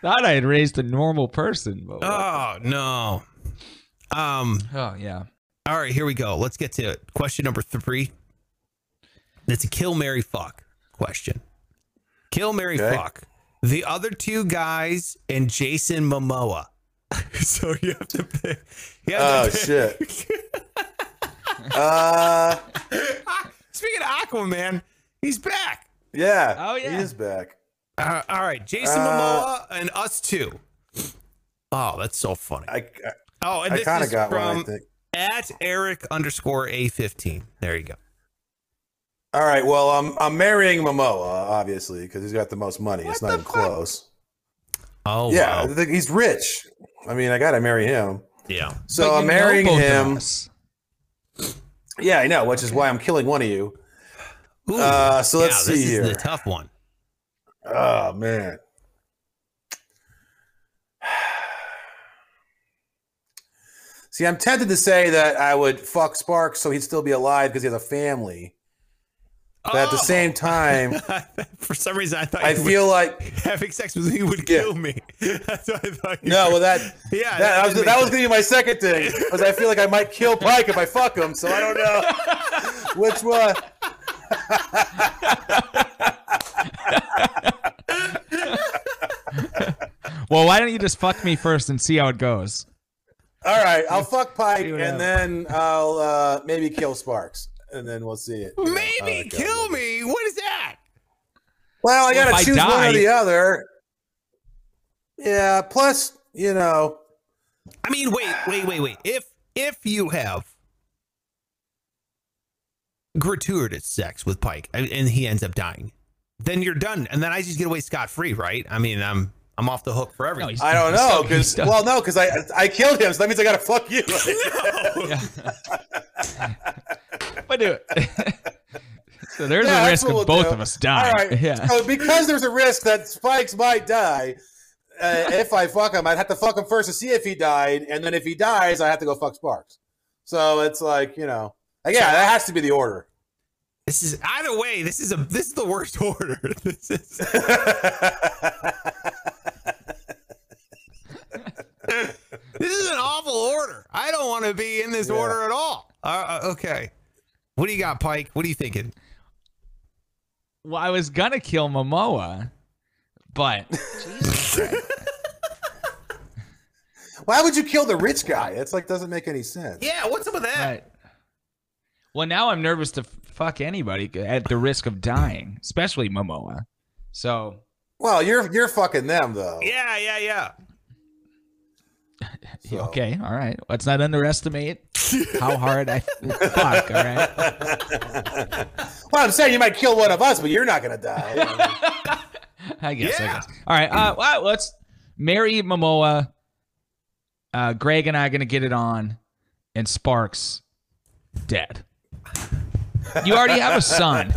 Thought I had raised a normal person. But Oh no. Um. oh yeah. All right, here we go. Let's get to it. Question number three. It's a kill, Mary, fuck question. Kill, Mary, Okay. fuck. The other two guys and Jason Momoa. [LAUGHS] so you have to pick. You have Oh to shit. [LAUGHS] Uh Speaking of Aquaman, he's back. yeah. Oh, yeah. He is back. Uh, all right, Jason Uh, Momoa and us two. Oh, that's so funny. I Oh, and this kind of is got one, I from think. at Eric underscore A15. There you go. All right. Well, I'm I'm marrying Momoa, obviously, because he's got the most money. it's not even close. Oh, yeah, wow. th- he's rich. I mean, I gotta marry him. yeah. So But I'm marrying him. us. Yeah, I know, which is why I'm killing one of you. Ooh, Uh, so let's see here. yeah, this see is here. the tough one. Oh man. [SIGHS] See, I'm tempted to say that I would fuck Sparks so he'd still be alive because he has a family. But at the Oh. same time, [LAUGHS] For some reason, I thought I you would- feel like having sex with me would Yeah. kill me. [LAUGHS] That's what I thought. You no, were- well that [LAUGHS] yeah, that, was, didn't that was gonna be my second thing because I feel like I might kill Pike if I fuck him, so I don't know which one. Well, why don't you just fuck me first and see how it goes? All right, I'll fuck Pike and then I'll uh, maybe kill Sparks, and then we'll see it. you know, Maybe it kill me. What is that? Well, I gotta if I choose one or the other. Yeah. Plus, you know, I mean, wait, wait, wait, wait. If if you have gratuitous sex with Pike and and he ends up dying, then you're done, and then I just get away scot free, right? I mean, I'm I'm off the hook for everything. he's- I don't know because well, no, because I I killed him, so that means I gotta fuck you. [LAUGHS] [LAUGHS] But do it. [LAUGHS] so there's Yeah, a risk of we'll both do. of us dying. All right. Yeah. So because there's a risk that Spikes might die, uh, if I fuck him, I'd have to fuck him first to see if he died, and then if he dies, I have to go fuck Sparks. So it's like you know, like, yeah, that has to be the order. This is either way. This is a this is the worst order. This is this is an awful order. I don't want to be in this Yeah. order at all. Uh, uh, okay, what do you got, Pike? What are you thinking? Well, I was gonna kill Momoa, but [LAUGHS] Why would you kill the rich guy? It's like doesn't make any sense. Yeah, what's up with that? Right. Well, now I'm nervous to fuck anybody at the risk of dying, especially Momoa. So Well, you're you're fucking them though. Yeah, yeah, yeah. So- okay, all right. Let's not underestimate how hard I [LAUGHS] fuck. All right. Well, I'm saying you might kill one of us, but you're not gonna die. [LAUGHS] I guess. I Yeah. guess. All right. Uh, well, let's marry Momoa. Uh, Greg and I are gonna get it on, and Sparks dead. You already have a son.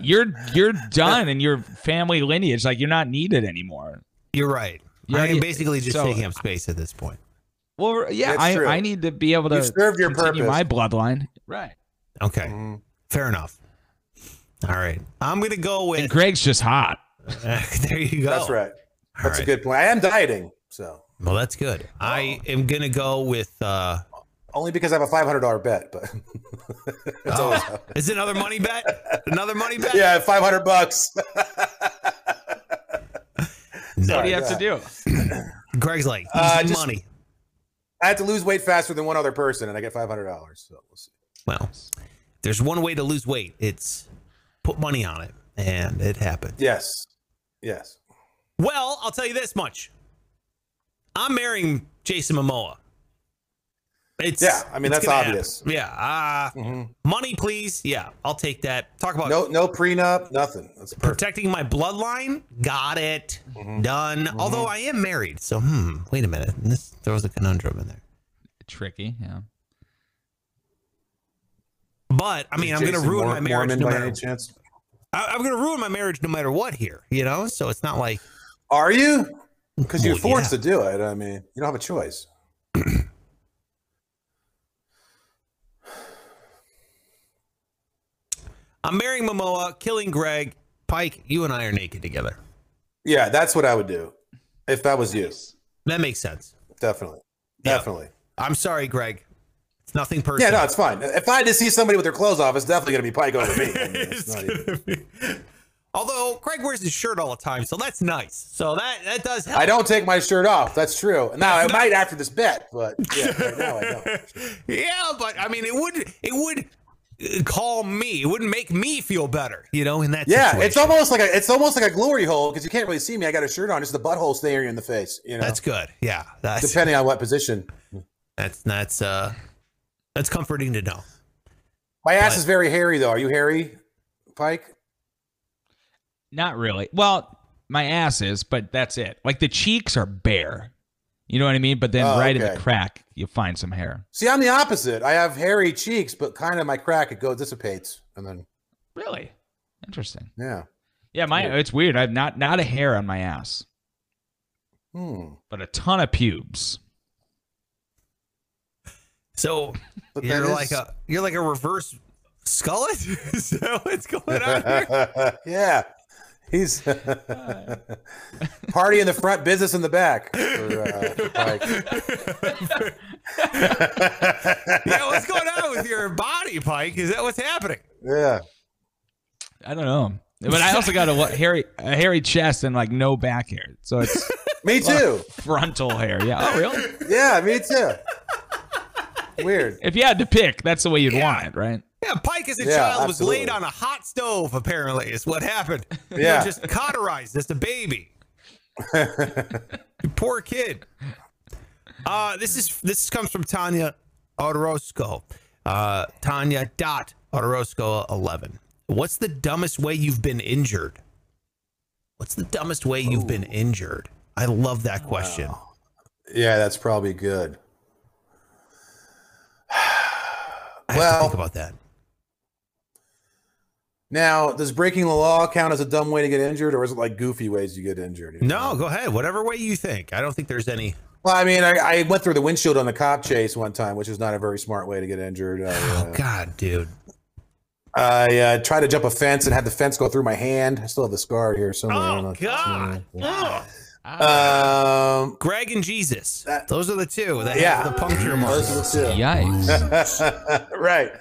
You're you're done in your family lineage. Like you're not needed anymore. You're right. Yeah, I'm yeah, basically just so- taking up space at this point. Well, yeah, That's I, true. I need to be able to You've served your purpose. my bloodline. Right. Okay, Mm-hmm. fair enough. All right, I'm gonna go And with. Greg's just hot. [LAUGHS] there you go. That's right. All That's a good point. I am dieting, so Well, that's good. I am gonna go with. uh only because I have a five hundred dollar bet, but [LAUGHS] it's always Is it another money bet? Another money [LAUGHS] bet? yeah, five hundred bucks. What do you Sorry, have to do? [CLEARS THROAT] Greg's like Uh, just- money. I had to lose weight faster than one other person, and I get five hundred dollars. So we'll see. Well, there's one way to lose weight. It's put money on it, and it happened. Yes, yes. Well, I'll tell you this much. I'm marrying Jason Momoa. It's Yeah, I mean, that's obvious. happen. Yeah. Uh, Money, please. Yeah, I'll take that. Talk about No, no prenup, nothing. That's perfect. protecting my bloodline. Got it. Mm-hmm. Done. Although I am married, so hmm. Wait a minute. This throws a conundrum in there. Tricky. Yeah. But I mean, I'm going to ruin Mor- my marriage Mormon no by matter. any chance? I, I'm going to ruin my marriage no matter what here. You know, so it's not like Are you? Because you're Well, forced yeah. to do it. I mean, you don't have a choice. I'm marrying Momoa, killing Greg. Pike, you and I are naked together. Yeah, that's what I would do if that was you. That makes sense. Definitely, Yeah. definitely. I'm sorry, Greg. It's nothing personal. Yeah, no, it's fine. If I had to see somebody with their clothes off, it's definitely going to be Pike over me. [LAUGHS] I mean, it's It's gonna be- Although Craig wears his shirt all the time, so that's nice. So that that does help. I don't take my shirt off. That's true. Now I [LAUGHS] might after this bet, but yeah, right now I don't. [LAUGHS] yeah, but I mean, it would it would calm me. It wouldn't make me feel better, you know. In that Yeah, situation. it's almost like a it's almost like a glory hole because you can't really see me. I got a shirt on, just the butthole staring in the face. You know, that's good. Yeah, that's depending on what position. that's that's uh that's comforting to know. My ass But- is very hairy, though. Are you hairy, Pike? Not really. Well, my ass is, but that's it. Like the cheeks are bare. You know what I mean? But then Oh, right in the crack, you find some hair. See, I'm the opposite. I have hairy cheeks, but kind of my crack it goes dissipates, and then Really? Interesting. yeah. Yeah, my it's weird. I've not not a hair on my ass, Hmm. but a ton of pubes. So [LAUGHS] But you're that like a you're like a reverse skullet. [LAUGHS] so what's going on here? [LAUGHS] yeah. He's [LAUGHS] party in the front, business in the back. For, uh, [LAUGHS] yeah, what's going on with your body, Pike? Is that what's happening? Yeah. I don't know, but I also got a what, hairy a hairy chest and like no back hair, so it's [LAUGHS] Me too. frontal hair. Yeah. Oh, really? Yeah, me too. Weird. If you had to pick, that's the way you'd want it, right? Yeah, Pike as a Yeah, child was laid on a hot stove, apparently, is what happened. [LAUGHS] Yeah. just cauterized as a baby. [LAUGHS] Poor kid. Uh, this is this comes from Tanya Orozco. Uh, Tanya dot Orozco eleven. What's the dumbest way you've been injured? What's the dumbest way you've been injured? I love that question. Yeah, that's probably good. [SIGHS] I have Well- to think about that. Now, does breaking the law count as a dumb way to get injured, or is it like goofy ways you get injured? you know? No, go ahead. Whatever way you think. I don't think there's any. Well, I mean, I, I went through the windshield on the cop chase one time, which is not a very smart way to get injured. I, uh, Oh God, dude. I uh, tried to jump a fence and had the fence go through my hand. I still have the scar here somewhere. I don't know Oh if you can see God. it. Ah, Um, Greg and Jesus. That- Those are the two that Yeah. have the puncture marks. those are the two. Yikes. [LAUGHS] right.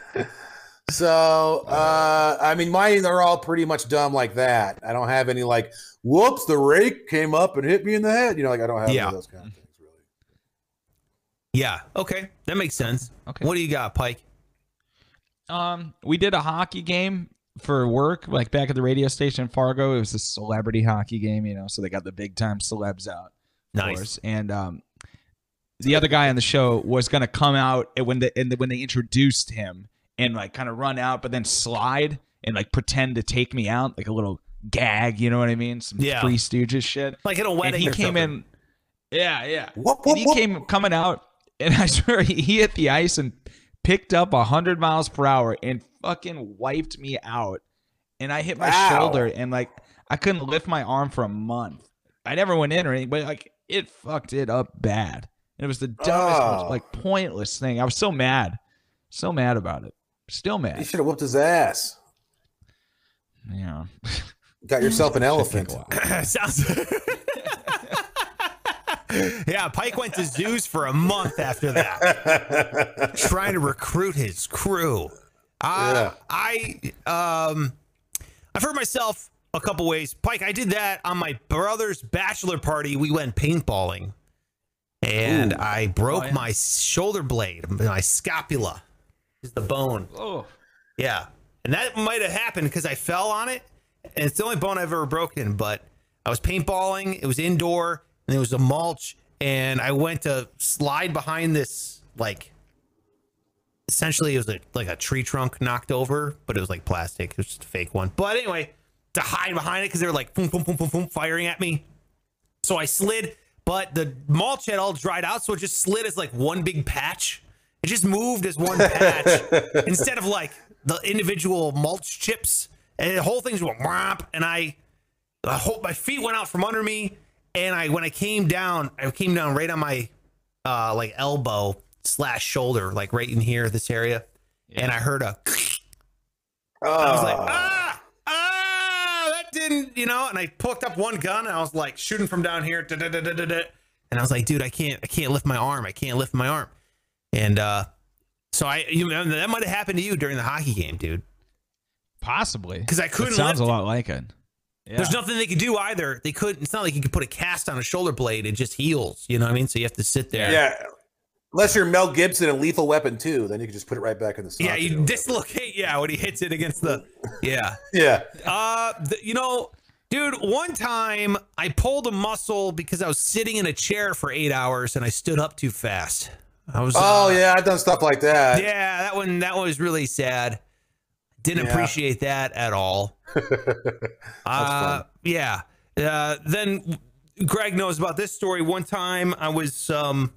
So, uh, I mean, mine are all pretty much dumb like that. I don't have any like, whoops, the rake came up and hit me in the head. You know, like I don't have any Yeah. of those kind of things really. Yeah. Okay. That makes sense. Okay. What do you got, Pike? Um, we did a hockey game for work, like back at the radio station in Fargo. It was a celebrity hockey game, you know, so they got the big time celebs out. Nice. course. And um, the other guy on the show was gonna come out when the and when they introduced him and like kind of run out, but then slide and like pretend to take me out, like a little gag. You know what I mean? Some Yeah. Three Stooges shit. Like at a wedding and he or came something. in. Yeah, yeah. Whoop, And whoop, he whoop. came coming out, and [LAUGHS] I swear he, he hit the ice and picked up hundred miles per hour and fucking wiped me out. And I hit my Wow. shoulder and like I couldn't lift my arm for a month. I never went in or anything, but like it fucked it up bad. And it was the dumbest, most, Oh. like pointless thing. I was so mad, so mad about it. Still You mad. should have whooped his ass. Yeah. Got yourself an [LAUGHS] elephant. [LAUGHS] Sounds. [LAUGHS] yeah, Pike went to zoos for a month after that, trying to recruit his crew. Uh, I um, I've heard myself a couple ways. Pike, I did that on my brother's bachelor party. We went paintballing, and I broke Oh, yeah. my shoulder blade, my scapula, is the bone. Oh. Yeah. And that might have happened because I fell on it. And it's the only bone I've ever broken. But I was paintballing, it was indoor, and it was a mulch. And I went to slide behind this, like, essentially, it was a, like a tree trunk knocked over, but it was like plastic. It was just a fake one. But anyway, to hide behind it because they were like, boom, boom, boom, boom, boom, firing at me. So I slid, but the mulch had all dried out, so it just slid as like one big patch. It just moved as one [LAUGHS] patch instead of like the individual mulch chips. And the whole thing's went whomp, and I, I whole, my feet went out from under me, and I when I came down, I came down right on my uh like elbow slash shoulder, like right in here, this area, and I heard a. I was like, Oh. ah, ah, that didn't, you know. And I picked up one gun and I was like shooting from down here, da, da, da, da, da, da. and I was like, dude, I can't, I can't lift my arm, I can't lift my arm, and uh, so I, you know, that might have happened to you during the hockey game, dude. Possibly because I couldn't It sounds lift a lot like it. Yeah. There's nothing they could do either. They couldn't. It's not like you could put a cast on a shoulder blade; it just heals. You know what I mean? So you have to sit there. Yeah. Unless you're Mel Gibson and Lethal Weapon 2, then you can just put it right back in the Yeah, you dislocate. Yeah, when he hits it against the. Yeah. [LAUGHS] Yeah. Uh, th- you know, dude, one time I pulled a muscle because I was sitting in a chair for eight hours and I stood up too fast. I was. Oh uh, yeah, I've done stuff like that. Yeah, that one. That one was really sad. Didn't Yeah. appreciate that at all. [LAUGHS] uh, yeah. Uh, then Greg knows about this story. One time I was, um,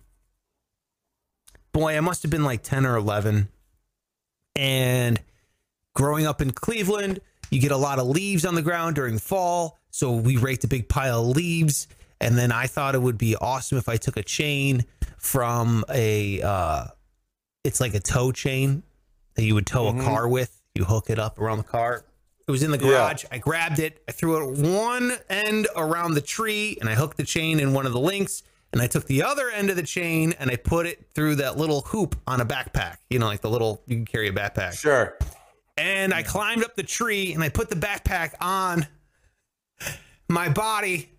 boy, I must have been like 10 or 11. And growing up in Cleveland, you get a lot of leaves on the ground during fall. So we raked a big pile of leaves. And then I thought it would be awesome if I took a chain from a, uh, it's like a tow chain that you would tow a car with. You hook it up around the car. It was in the Yeah. garage. I grabbed it. I threw it one end around the tree and I hooked the chain in one of the links. And I took the other end of the chain and I put it through that little hoop on a backpack. You know, like the little, you can carry a backpack. Sure. And I climbed up the tree and I put the backpack on my body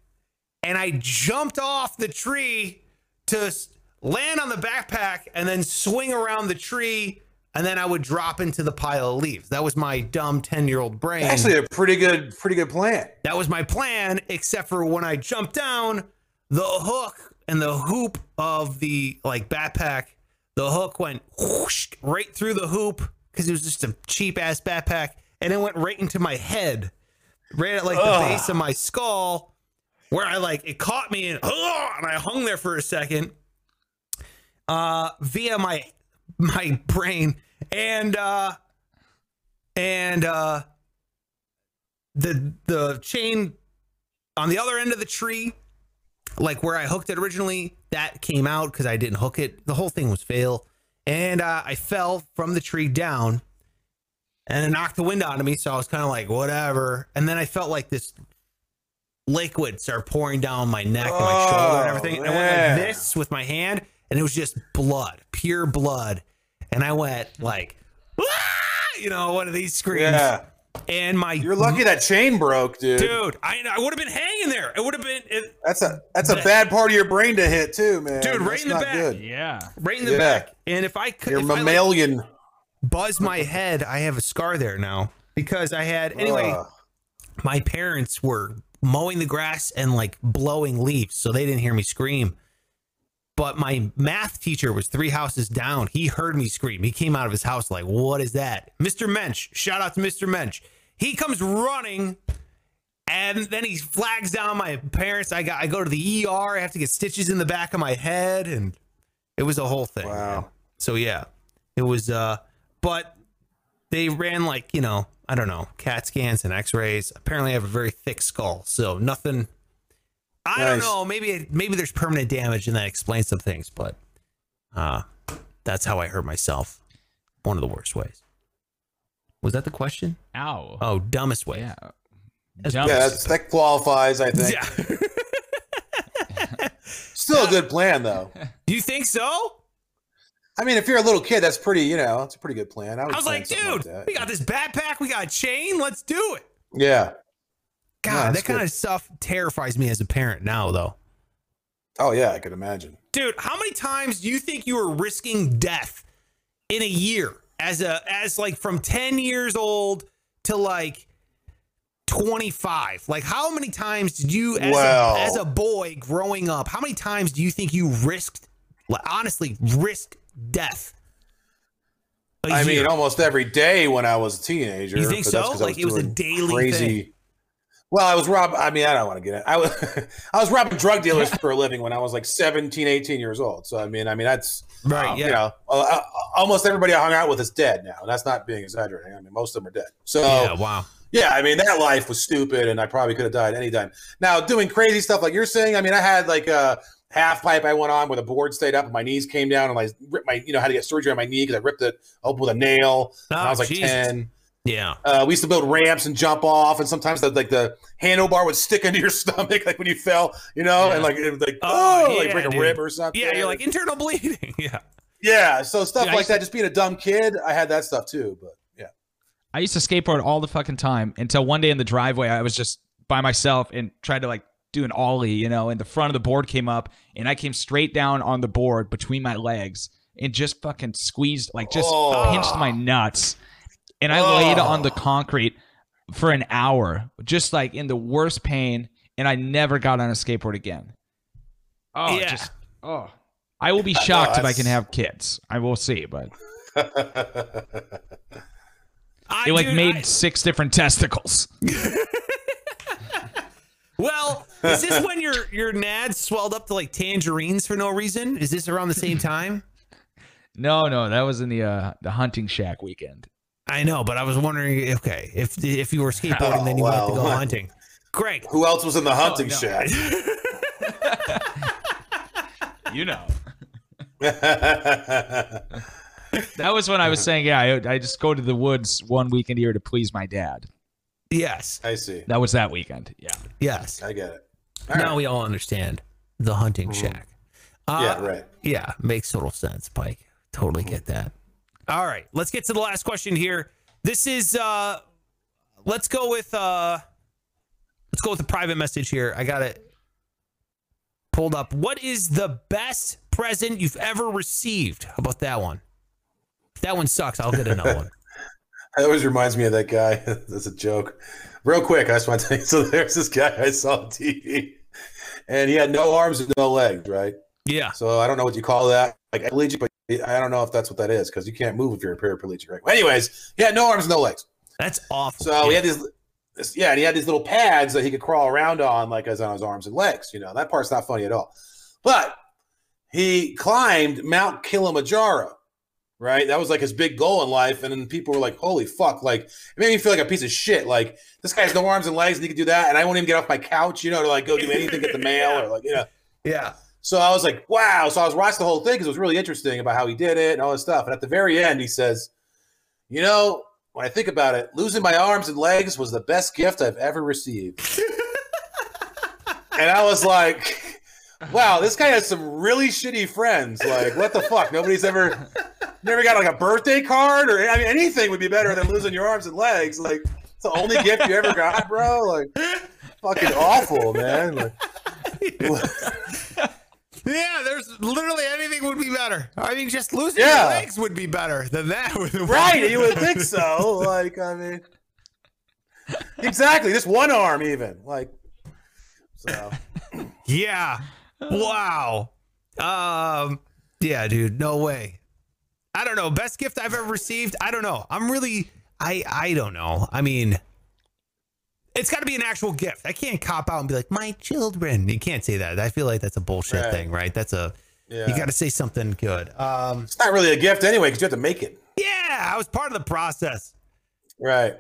and I jumped off the tree to land on the backpack and then swing around the tree and then I would drop into the pile of leaves. That was my dumb 10-year-old brain. Actually, a pretty good, pretty good plan. that was my plan except for when I jumped down, the hook and the hoop of the like backpack, the hook went whoosh right through the hoop because it was just a cheap ass backpack and it went right into my head, right at like the Ugh. base of my skull, where I like it caught me and, and I hung there for a second, uh, via my my brain and uh and uh the the chain on the other end of the tree, like where I hooked it originally, that came out because I didn't hook it. The whole thing was fail, and uh, I fell from the tree down, and it knocked the wind out of me. So I was kind of like, whatever. And then I felt like this liquid start pouring down my neck and my shoulder and Oh, everything. And I went like this with my hand, and it was just blood, pure blood. And I went like, "Ah!" you know, one of these screams. Yeah. And my You're lucky that chain broke, dude. dude. I, I would have been hanging there. It would have been it, That's a that's a bad part of your brain to hit too, man. Dude, right That's in the back. Good. Yeah. right in the Yeah. back. And if I could, Your if I, like, mammalian. buzz my head, I have a scar there now because I had anyway. Ugh. my parents were mowing the grass and like blowing leaves, so they didn't hear me scream. But my math teacher was three houses down. He heard me scream. He came out of his house like, "What is that?" Mr. Mensch. Shout out to Mr. Mensch. He comes running, and then he flags down my parents. I got. I go to the ER. I have to get stitches in the back of my head, and it was a whole thing. Wow. So yeah, it was. uh But they ran like you know I don't know CAT scans and X-rays. Apparently, I have a very thick skull, so nothing. I don't know. Maybe maybe there's permanent damage, and that explains some things. But uh that's how I hurt myself. One of the worst ways. Was that the question? Ow. Oh, dumbest way. yeah. That's- Dumb. Yeah, that's, that qualifies. I think. Yeah. [LAUGHS] Still a good plan, though. Do you think so? I mean, if you're a little kid, that's pretty. You know, it's a pretty good plan. I, I was like, dude, that. we got this backpack, we got a chain, let's do it. Yeah. God, that's that kind good. of stuff terrifies me as a parent now, though. Oh yeah, I could imagine. dude how many times do you think you were risking death in a year as a as like from 10 years old to like 25 like how many times did you as, Well- a, as a boy growing up how many times do you think you risked like honestly risked death a I mean, almost every day when I was a teenager. You think so? Like, it was a daily thing? Well, I was rob. I mean, I don't want to get it. I was, [LAUGHS] I was robbing drug dealers for a living when I was like 17, 18 years old. So I mean, I mean that's Right, um, yeah. You know, uh, uh, almost everybody I hung out with is dead now. That's not being exaggerating. I mean, most of them are dead. So yeah wow Yeah, I mean that life was stupid, and I probably could have died anytime. Now, doing crazy stuff like you're saying, I mean, I had like a half pipe I went on where the board stayed up and my knees came down, and I ripped my, you know, had to get surgery on my knee because I ripped it open with a nail. when I Oh, was like Jesus. ten. yeah Uh, we used to build ramps and jump off, and sometimes the, like the handlebar would stick into your [LAUGHS] stomach, like when you fell, you know, and like it would like Oh, oh, like yeah, break a rib or something. yeah you're like internal [LAUGHS] bleeding yeah yeah, so stuff Yeah, like that. to- Just being a dumb kid, I had that stuff too. But yeah, I used to skateboard all the fucking time until one day in the driveway I was just by myself and tried to like do an ollie, you know, and the front of the board came up and I came straight down on the board between my legs and just fucking squeezed like just Oh. pinched my nuts. And I Oh. laid on the concrete for an hour, just like in the worst pain, and I never got on a skateboard again. Oh, Yeah. just oh. I will be shocked if I can have kids. I will see, but I, [LAUGHS] it like dude, made I- six different testicles. [LAUGHS] Well, is this when your your nads swelled up to like tangerines for no reason? Is this around the same time? No, no, that was in the uh, the hunting shack weekend. I know, but I was wondering, okay, if if you were skateboarding, then you Oh, wanted to well. go hunting. Greg, who else was in the hunting no. shack? [LAUGHS] [LAUGHS] You know, [LAUGHS] that was when I was saying, yeah, I, I just go to the woods one weekend a year to please my dad. Yes, I see. That was that weekend. Yeah. yes. I get it. All now right. we all understand the hunting shack. Uh, yeah, right. Yeah, makes total sense, Pike. Totally get that. All right, let's get to the last question here. This is uh let's go with uh let's go with the private message here. I got it pulled up. What is the best present you've ever received? How about that one? If that one sucks, I'll get another [LAUGHS] one. That always reminds me of that guy. [LAUGHS] That's a joke. Real quick, I just want to tell you. [LAUGHS] So there's this guy I saw on TV, and he had no arms and no legs, right? Yeah. So I don't know what you call that, like paraplegic, but I don't know if that's what that is because you can't move if you're a paraplegic, right? Well, anyways, he had no arms, no legs. That's awful. So he had these, this, yeah, and he had these little pads that he could crawl around on, like as on his arms and legs. You know, that part's not funny at all. But he climbed Mount Kilimanjaro, right? That was like his big goal in life. And then people were like, holy fuck. Like, it made me feel like a piece of shit. Like, this guy has no arms and legs and he can do that. And I won't even get off my couch, you know, to like go do anything, get the [LAUGHS] mail or like, you know. Yeah. So I was like, wow. So I was watching the whole thing because it was really interesting about how he did it and all this stuff. And at the very end, he says, you know, when I think about it, losing my arms and legs was the best gift I've ever received. [LAUGHS] and I was like, wow, this guy has some really shitty friends. Like, what the fuck? Nobody's ever, never got like a birthday card or I mean, anything would be better than losing your arms and legs. Like, it's the only gift you ever got, bro. Like, fucking awful, man. Like, [LAUGHS] Yeah, there's literally anything would be better. I mean, just losing Yeah. your legs would be better than that. [LAUGHS] right? You would think so. Like, I mean, exactly. Just one arm, even. Like, so. Yeah. Wow. Um. Yeah, dude. No way. I don't know. Best gift I've ever received. I don't know. I'm really. I. I don't know. I mean, it's got to be an actual gift. I can't cop out and be like my children. You can't say that. I feel like that's a bullshit Right. thing, right? That's a. Yeah. You got to say something good. Um. It's not really a gift anyway because you have to make it. Yeah, I was part of the process. Right.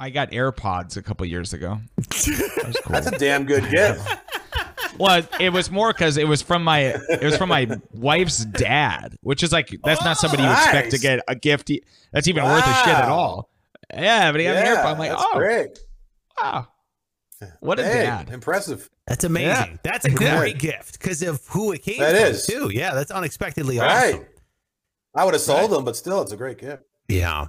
I got AirPods a couple years ago. That [LAUGHS] cool. That's a damn good gift. [LAUGHS] Well, it was more because it was from my it was from my wife's dad, which is like that's not somebody you expect to oh, get a gift that's even worth a shit at all. Yeah, but he got an yeah, AirPod. I'm like, that's oh, great. wow, what a Hey, dad. impressive. That's amazing. Yeah. That's a great gift because of who it came That from, is. too. Yeah, that's unexpectedly Right. awesome. I would have sold them, but still, it's a great gift. Yeah.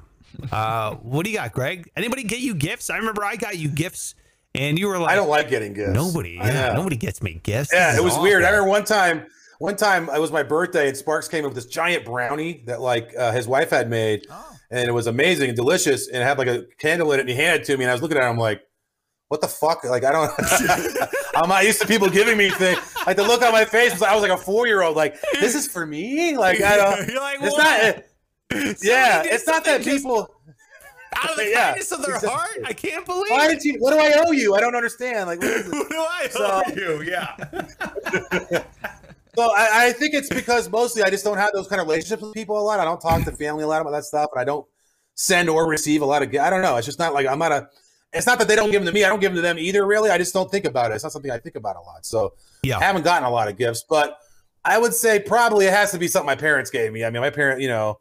Uh, what do you got, Greg? Anybody get you gifts? I remember I got you gifts, and you were like, I don't like getting gifts. nobody. Yeah, nobody gets me gifts. Yeah, This it is was weird. I remember one time, one time it was my birthday, and Sparks came up with this giant brownie that like uh, his wife had made, and it was amazing and delicious, and it had like a candle in it. And he handed it to me, and I was looking at him like, "What the fuck?" Like I don't, [LAUGHS] I'm not used to people giving me things. Like the look on my face was, I was like a four year old. Like this is for me. Like I don't. [LAUGHS] You're like, It's what? not. [LAUGHS] yeah, it's not that people. [LAUGHS] out of the [LAUGHS] Yeah, kindness of their exactly. heart. I can't believe. Why it. did you? What do I owe you? I don't understand. Like, what is it? Who do I So- owe you? Yeah. So I, I think it's because mostly I just don't have those kind of relationships with people a lot. I don't talk to family a lot about that stuff, and I don't send or receive a lot of. gi- I don't know. It's just not like I'm not a. It's not that they don't give them to me. I don't give them to them either. Really, I just don't think about it. It's not something I think about a lot. So Yeah. I haven't gotten a lot of gifts, but I would say probably it has to be something my parents gave me. I mean, my parent, you know,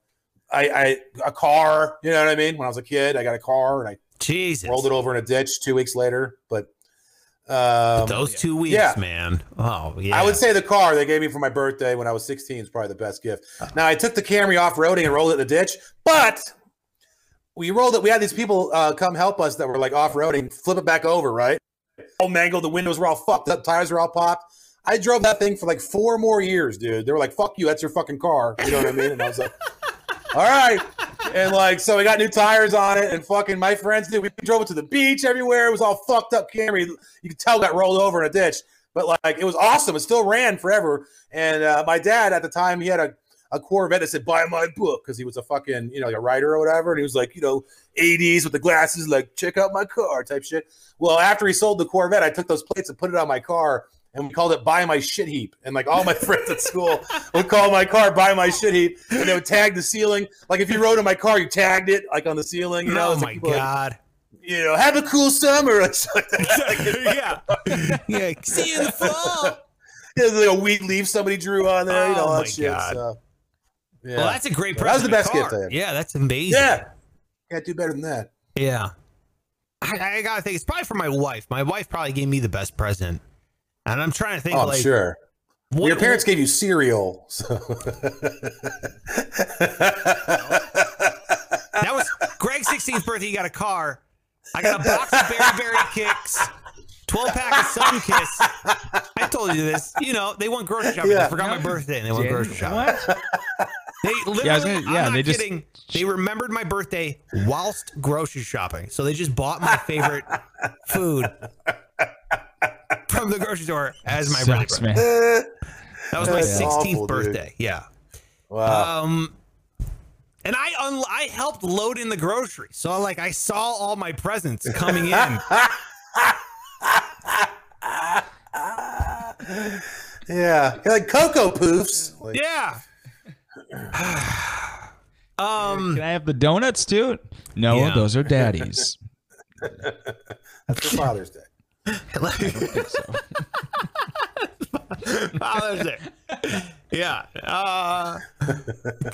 I, I a car. You know what I mean? When I was a kid, I got a car and I Jesus. rolled it over in a ditch two weeks later. But um, Those two weeks, yeah. man. Oh, yeah. I would say the car they gave me for my birthday when I was 16 is probably the best gift. Now I took the Camry off roading and rolled it in the ditch, but we rolled it. We had these people uh, come help us that were like off roading, flip it back over, right? All mangled, the windows were all fucked up, tires were all popped. I drove that thing for like four more years, dude. They were like, "Fuck you, that's your fucking car." You know what I mean? And I was like, "All right." And like, so we got new tires on it, and fucking my friends did. We drove it to the beach everywhere. It was all fucked up Camry. You could tell got rolled over in a ditch, but like, it was awesome. It still ran forever. And uh, my dad at the time, he had a, a Corvette that said "Buy my book" because he was a fucking you know like a writer or whatever. And he was like, you know, 80s with the glasses, like check out my car type shit. Well, after he sold the Corvette, I took those plates and put it on my car. And we called it "Buy My Shit Heap," and like all my [LAUGHS] friends at school would call my car "Buy My Shit Heap," and they would tag the ceiling. Like if you rode in my car, you tagged it like on the ceiling. You know, oh my like people like, god. you know, have a cool summer. or something like [LAUGHS] yeah. yeah. [LAUGHS] See you in the fall. Yeah, like a wheat leaf somebody drew on there. you know, Oh my that shit. God. So, yeah. Well, that's a great That present. was the best car. gift I had. Yeah, that's amazing. yeah. Can't do better than that. Yeah. I, I gotta think it's probably for my wife. My wife probably gave me the best present. And I'm trying to think Oh, I'm like sure. what- Your parents gave you cereal. So. That was Greg's 16th birthday. He got a car. I got a box of Berry Berry Kix, 12 pack of Sunkist. I told you this. You know, they went grocery shopping. Yeah. They forgot my birthday and they went Jan- grocery shopping. What? They literally, Yeah, gonna- I'm not they just- kidding. They remembered my birthday whilst grocery shopping. So they just bought my favorite food [LAUGHS] from the grocery store as my Sucks, birthday. man. That was my That's 16th awful, dude. birthday. Yeah. wow. Um, and I un- I helped load in the groceries, so like I saw all my presents coming in. [LAUGHS] Yeah, You're like Cocoa Puffs. Like, Yeah. [SIGHS] um, Can I have the donuts too? No, Yeah. those are daddy's. [LAUGHS] That's for Father's Day. [LAUGHS] Father's [LAUGHS] Day. Yeah. Uh,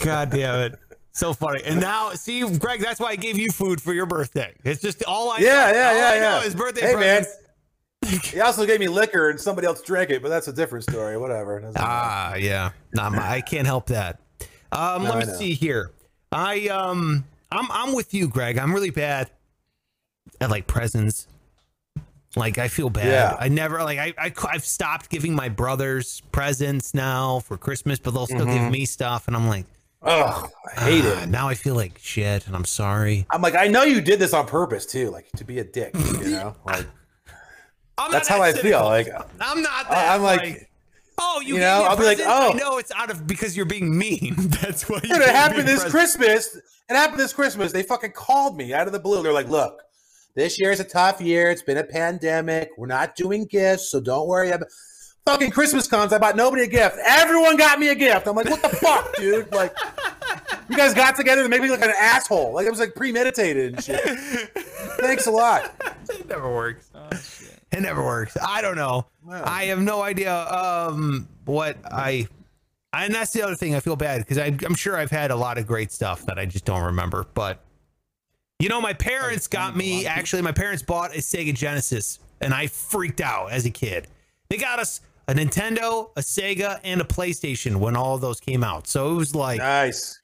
God damn it. So funny. And now, see, Greg, that's why I gave you food for your birthday. It's just all I Yeah, know. yeah, all yeah, I yeah. know is birthday Hey, man. He also gave me liquor and somebody else drank it, but that's a different story. Whatever. Doesn't matter. Ah, yeah. Nah, my- I can't help that. Um, No, let me see here. I um, I'm I'm with you, Greg. I'm really bad at like presents. Like I feel bad. Yeah. I never like I, I I've stopped giving my brothers presents now for Christmas, but they'll still Mm-hmm. give me stuff, and I'm like, Ugh, I hate "Ah, it. now I feel like shit, and I'm sorry. I'm like, I know you did this on purpose too, like to be a dick. You know, [LAUGHS] like I'm That's how that I feel, like, I'm not that. I'm like- oh, you, you know, I'll be like? I oh. know it's out of because you're being mean. [LAUGHS] That's why. you Dude, gave it me happened this present. Christmas. It happened this Christmas. They fucking called me out of the blue. They're like, look, this year is a tough year. It's been a pandemic. We're not doing gifts, so don't worry. about Fucking Christmas cons. I bought nobody a gift. Everyone got me a gift. I'm like, what the fuck, dude? Like, [LAUGHS] you guys got together to make me look like an asshole. Like it was like premeditated and shit. Thanks a lot. [LAUGHS] It never works. it never works. I don't know. Wow. I have no idea um what I and that's the other thing I feel bad because I'm sure I've had a lot of great stuff that I just don't remember. But you know, my parents got me actually my parents bought a Sega Genesis and I freaked out as a kid. They got us a Nintendo, a Sega, and a PlayStation when all of those came out. So it was like Nice.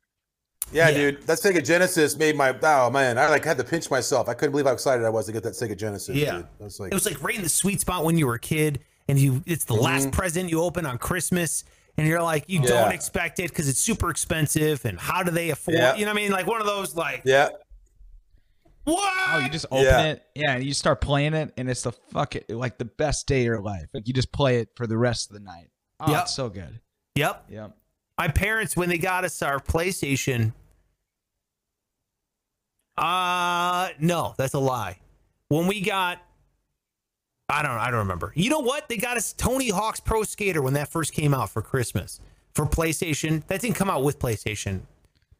Yeah, Yeah. dude. That Sega Genesis made my oh man, I like had to pinch myself. I couldn't believe how excited I was to get that Sega Genesis. Yeah. dude. Was like, it was like right in the sweet spot when you were a kid and you it's the last present you open on christmas and you're like you don't Mm-hmm. Expect it because it's super expensive and how do they afford Yeah. you know what i mean like one of those like yeah, what Oh, you just open Yeah. it, yeah, and you start playing it, and it's the fuck it, like the best day of your life. Like you just play it for the rest of the night. Oh, Yep. it's so good. yep Yep. my parents when they got us our playstation uh no that's a lie when we got i don't i don't remember you know what they got us tony hawk's pro skater when that first came out for christmas for playstation that didn't come out with playstation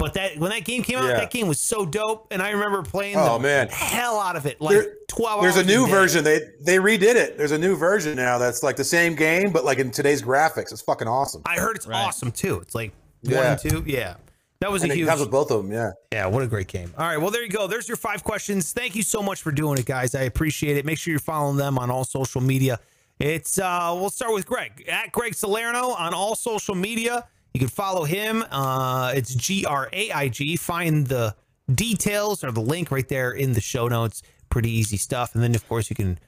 but that when that game came out Yeah. that game was so dope and i remember playing Oh, the man. hell out of it like There- 12 There's a new day. version. They they redid it. There's a new version now that's like the same game, but like in today's graphics. It's fucking awesome. i heard it's Right. awesome too it's like one and two yeah that was And a it huge comes with both of them. Yeah. Yeah, what a great game. All right, well, there you go. There's your five questions. Thank you so much for doing it, guys. I appreciate it. Make sure you're following them on all social media. It's uh we'll start with Greg at Greg Salerno on all social media. You can follow him. Uh it's G R A I G. Find the details or the link right there in the show notes. Pretty easy stuff. And then of course you can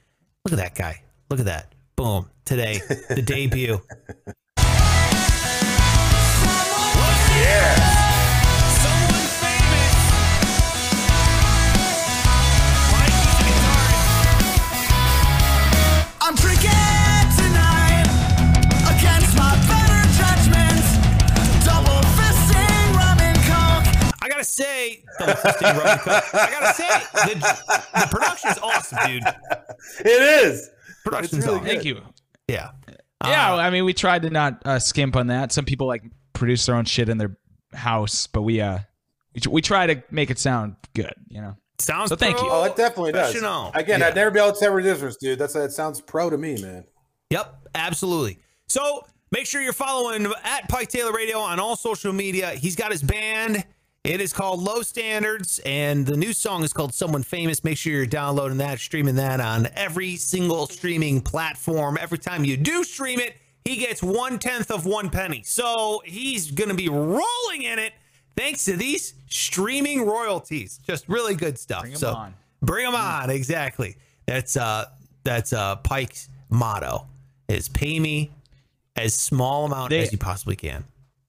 look at that guy. Look at that. Boom. Today, the [LAUGHS] debut. Someone say, double fisting rum and coke. I gotta say, the, the production's awesome, dude. It is. Production's really awesome. Thank you. Yeah. Yeah, I mean, we tried to not uh, skimp on that. Some people like produce their own shit in their house, but we uh, we, we try to make it sound good. You know. Sounds So thank you. Oh, it definitely does. Again, Yeah. I'd never be able to tell the difference, dude. That's that sounds pro to me, man. Yep, absolutely. So make sure you're following at Pike Taylor Radio on all social media. He's got his band. It is called Low Standards, and the new song is called Someone Famous. Make sure you're downloading that, streaming that on every single streaming platform. Every time you do stream it, he gets one tenth of one penny. So he's going to be rolling in it thanks to these streaming royalties. Just really good stuff. Bring so on. bring them on. Exactly. That's uh that's uh Pike's motto is pay me as small amount They- as you possibly can.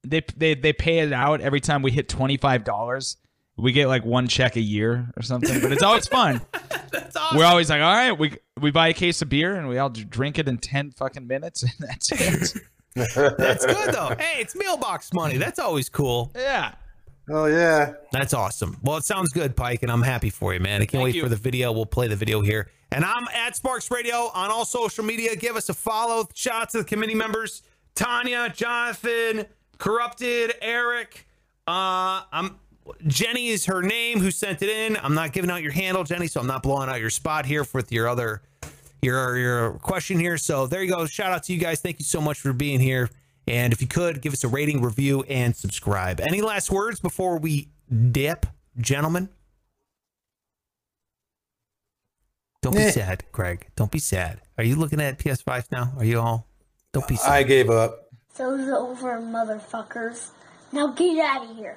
They they they pay it out every time we hit twenty five dollars. We get like one check a year or something, but it's always fun. [LAUGHS] That's awesome. We're always like, all right, we we buy a case of beer and we all drink it in ten fucking minutes, and that's it. [LAUGHS] That's good though. Hey, it's mailbox money. That's always cool. yeah. Oh yeah. That's awesome. Well, it sounds good, Pike, and I'm happy for you, man. I can't Thank wait you. for the video. We'll play the video here. And I'm at Sparks Radio on all social media. Give us a follow. Shout out to the committee members. Tanya, Jonathan, Corrupted, Eric. Uh, I'm Jenny is her name who sent it in. I'm not giving out your handle, Jenny, so I'm not blowing out your spot here with your other your your question here. So there you go. Shout out to you guys. Thank you so much for being here. And if you could give us a rating, review, and subscribe. Any last words before we dip, gentlemen? Don't be Eh. sad, Greg. Don't be sad. Are you looking at PS5 now? Are you all? Don't be sad. I gave up. Those over, motherfuckers. Now get out of here.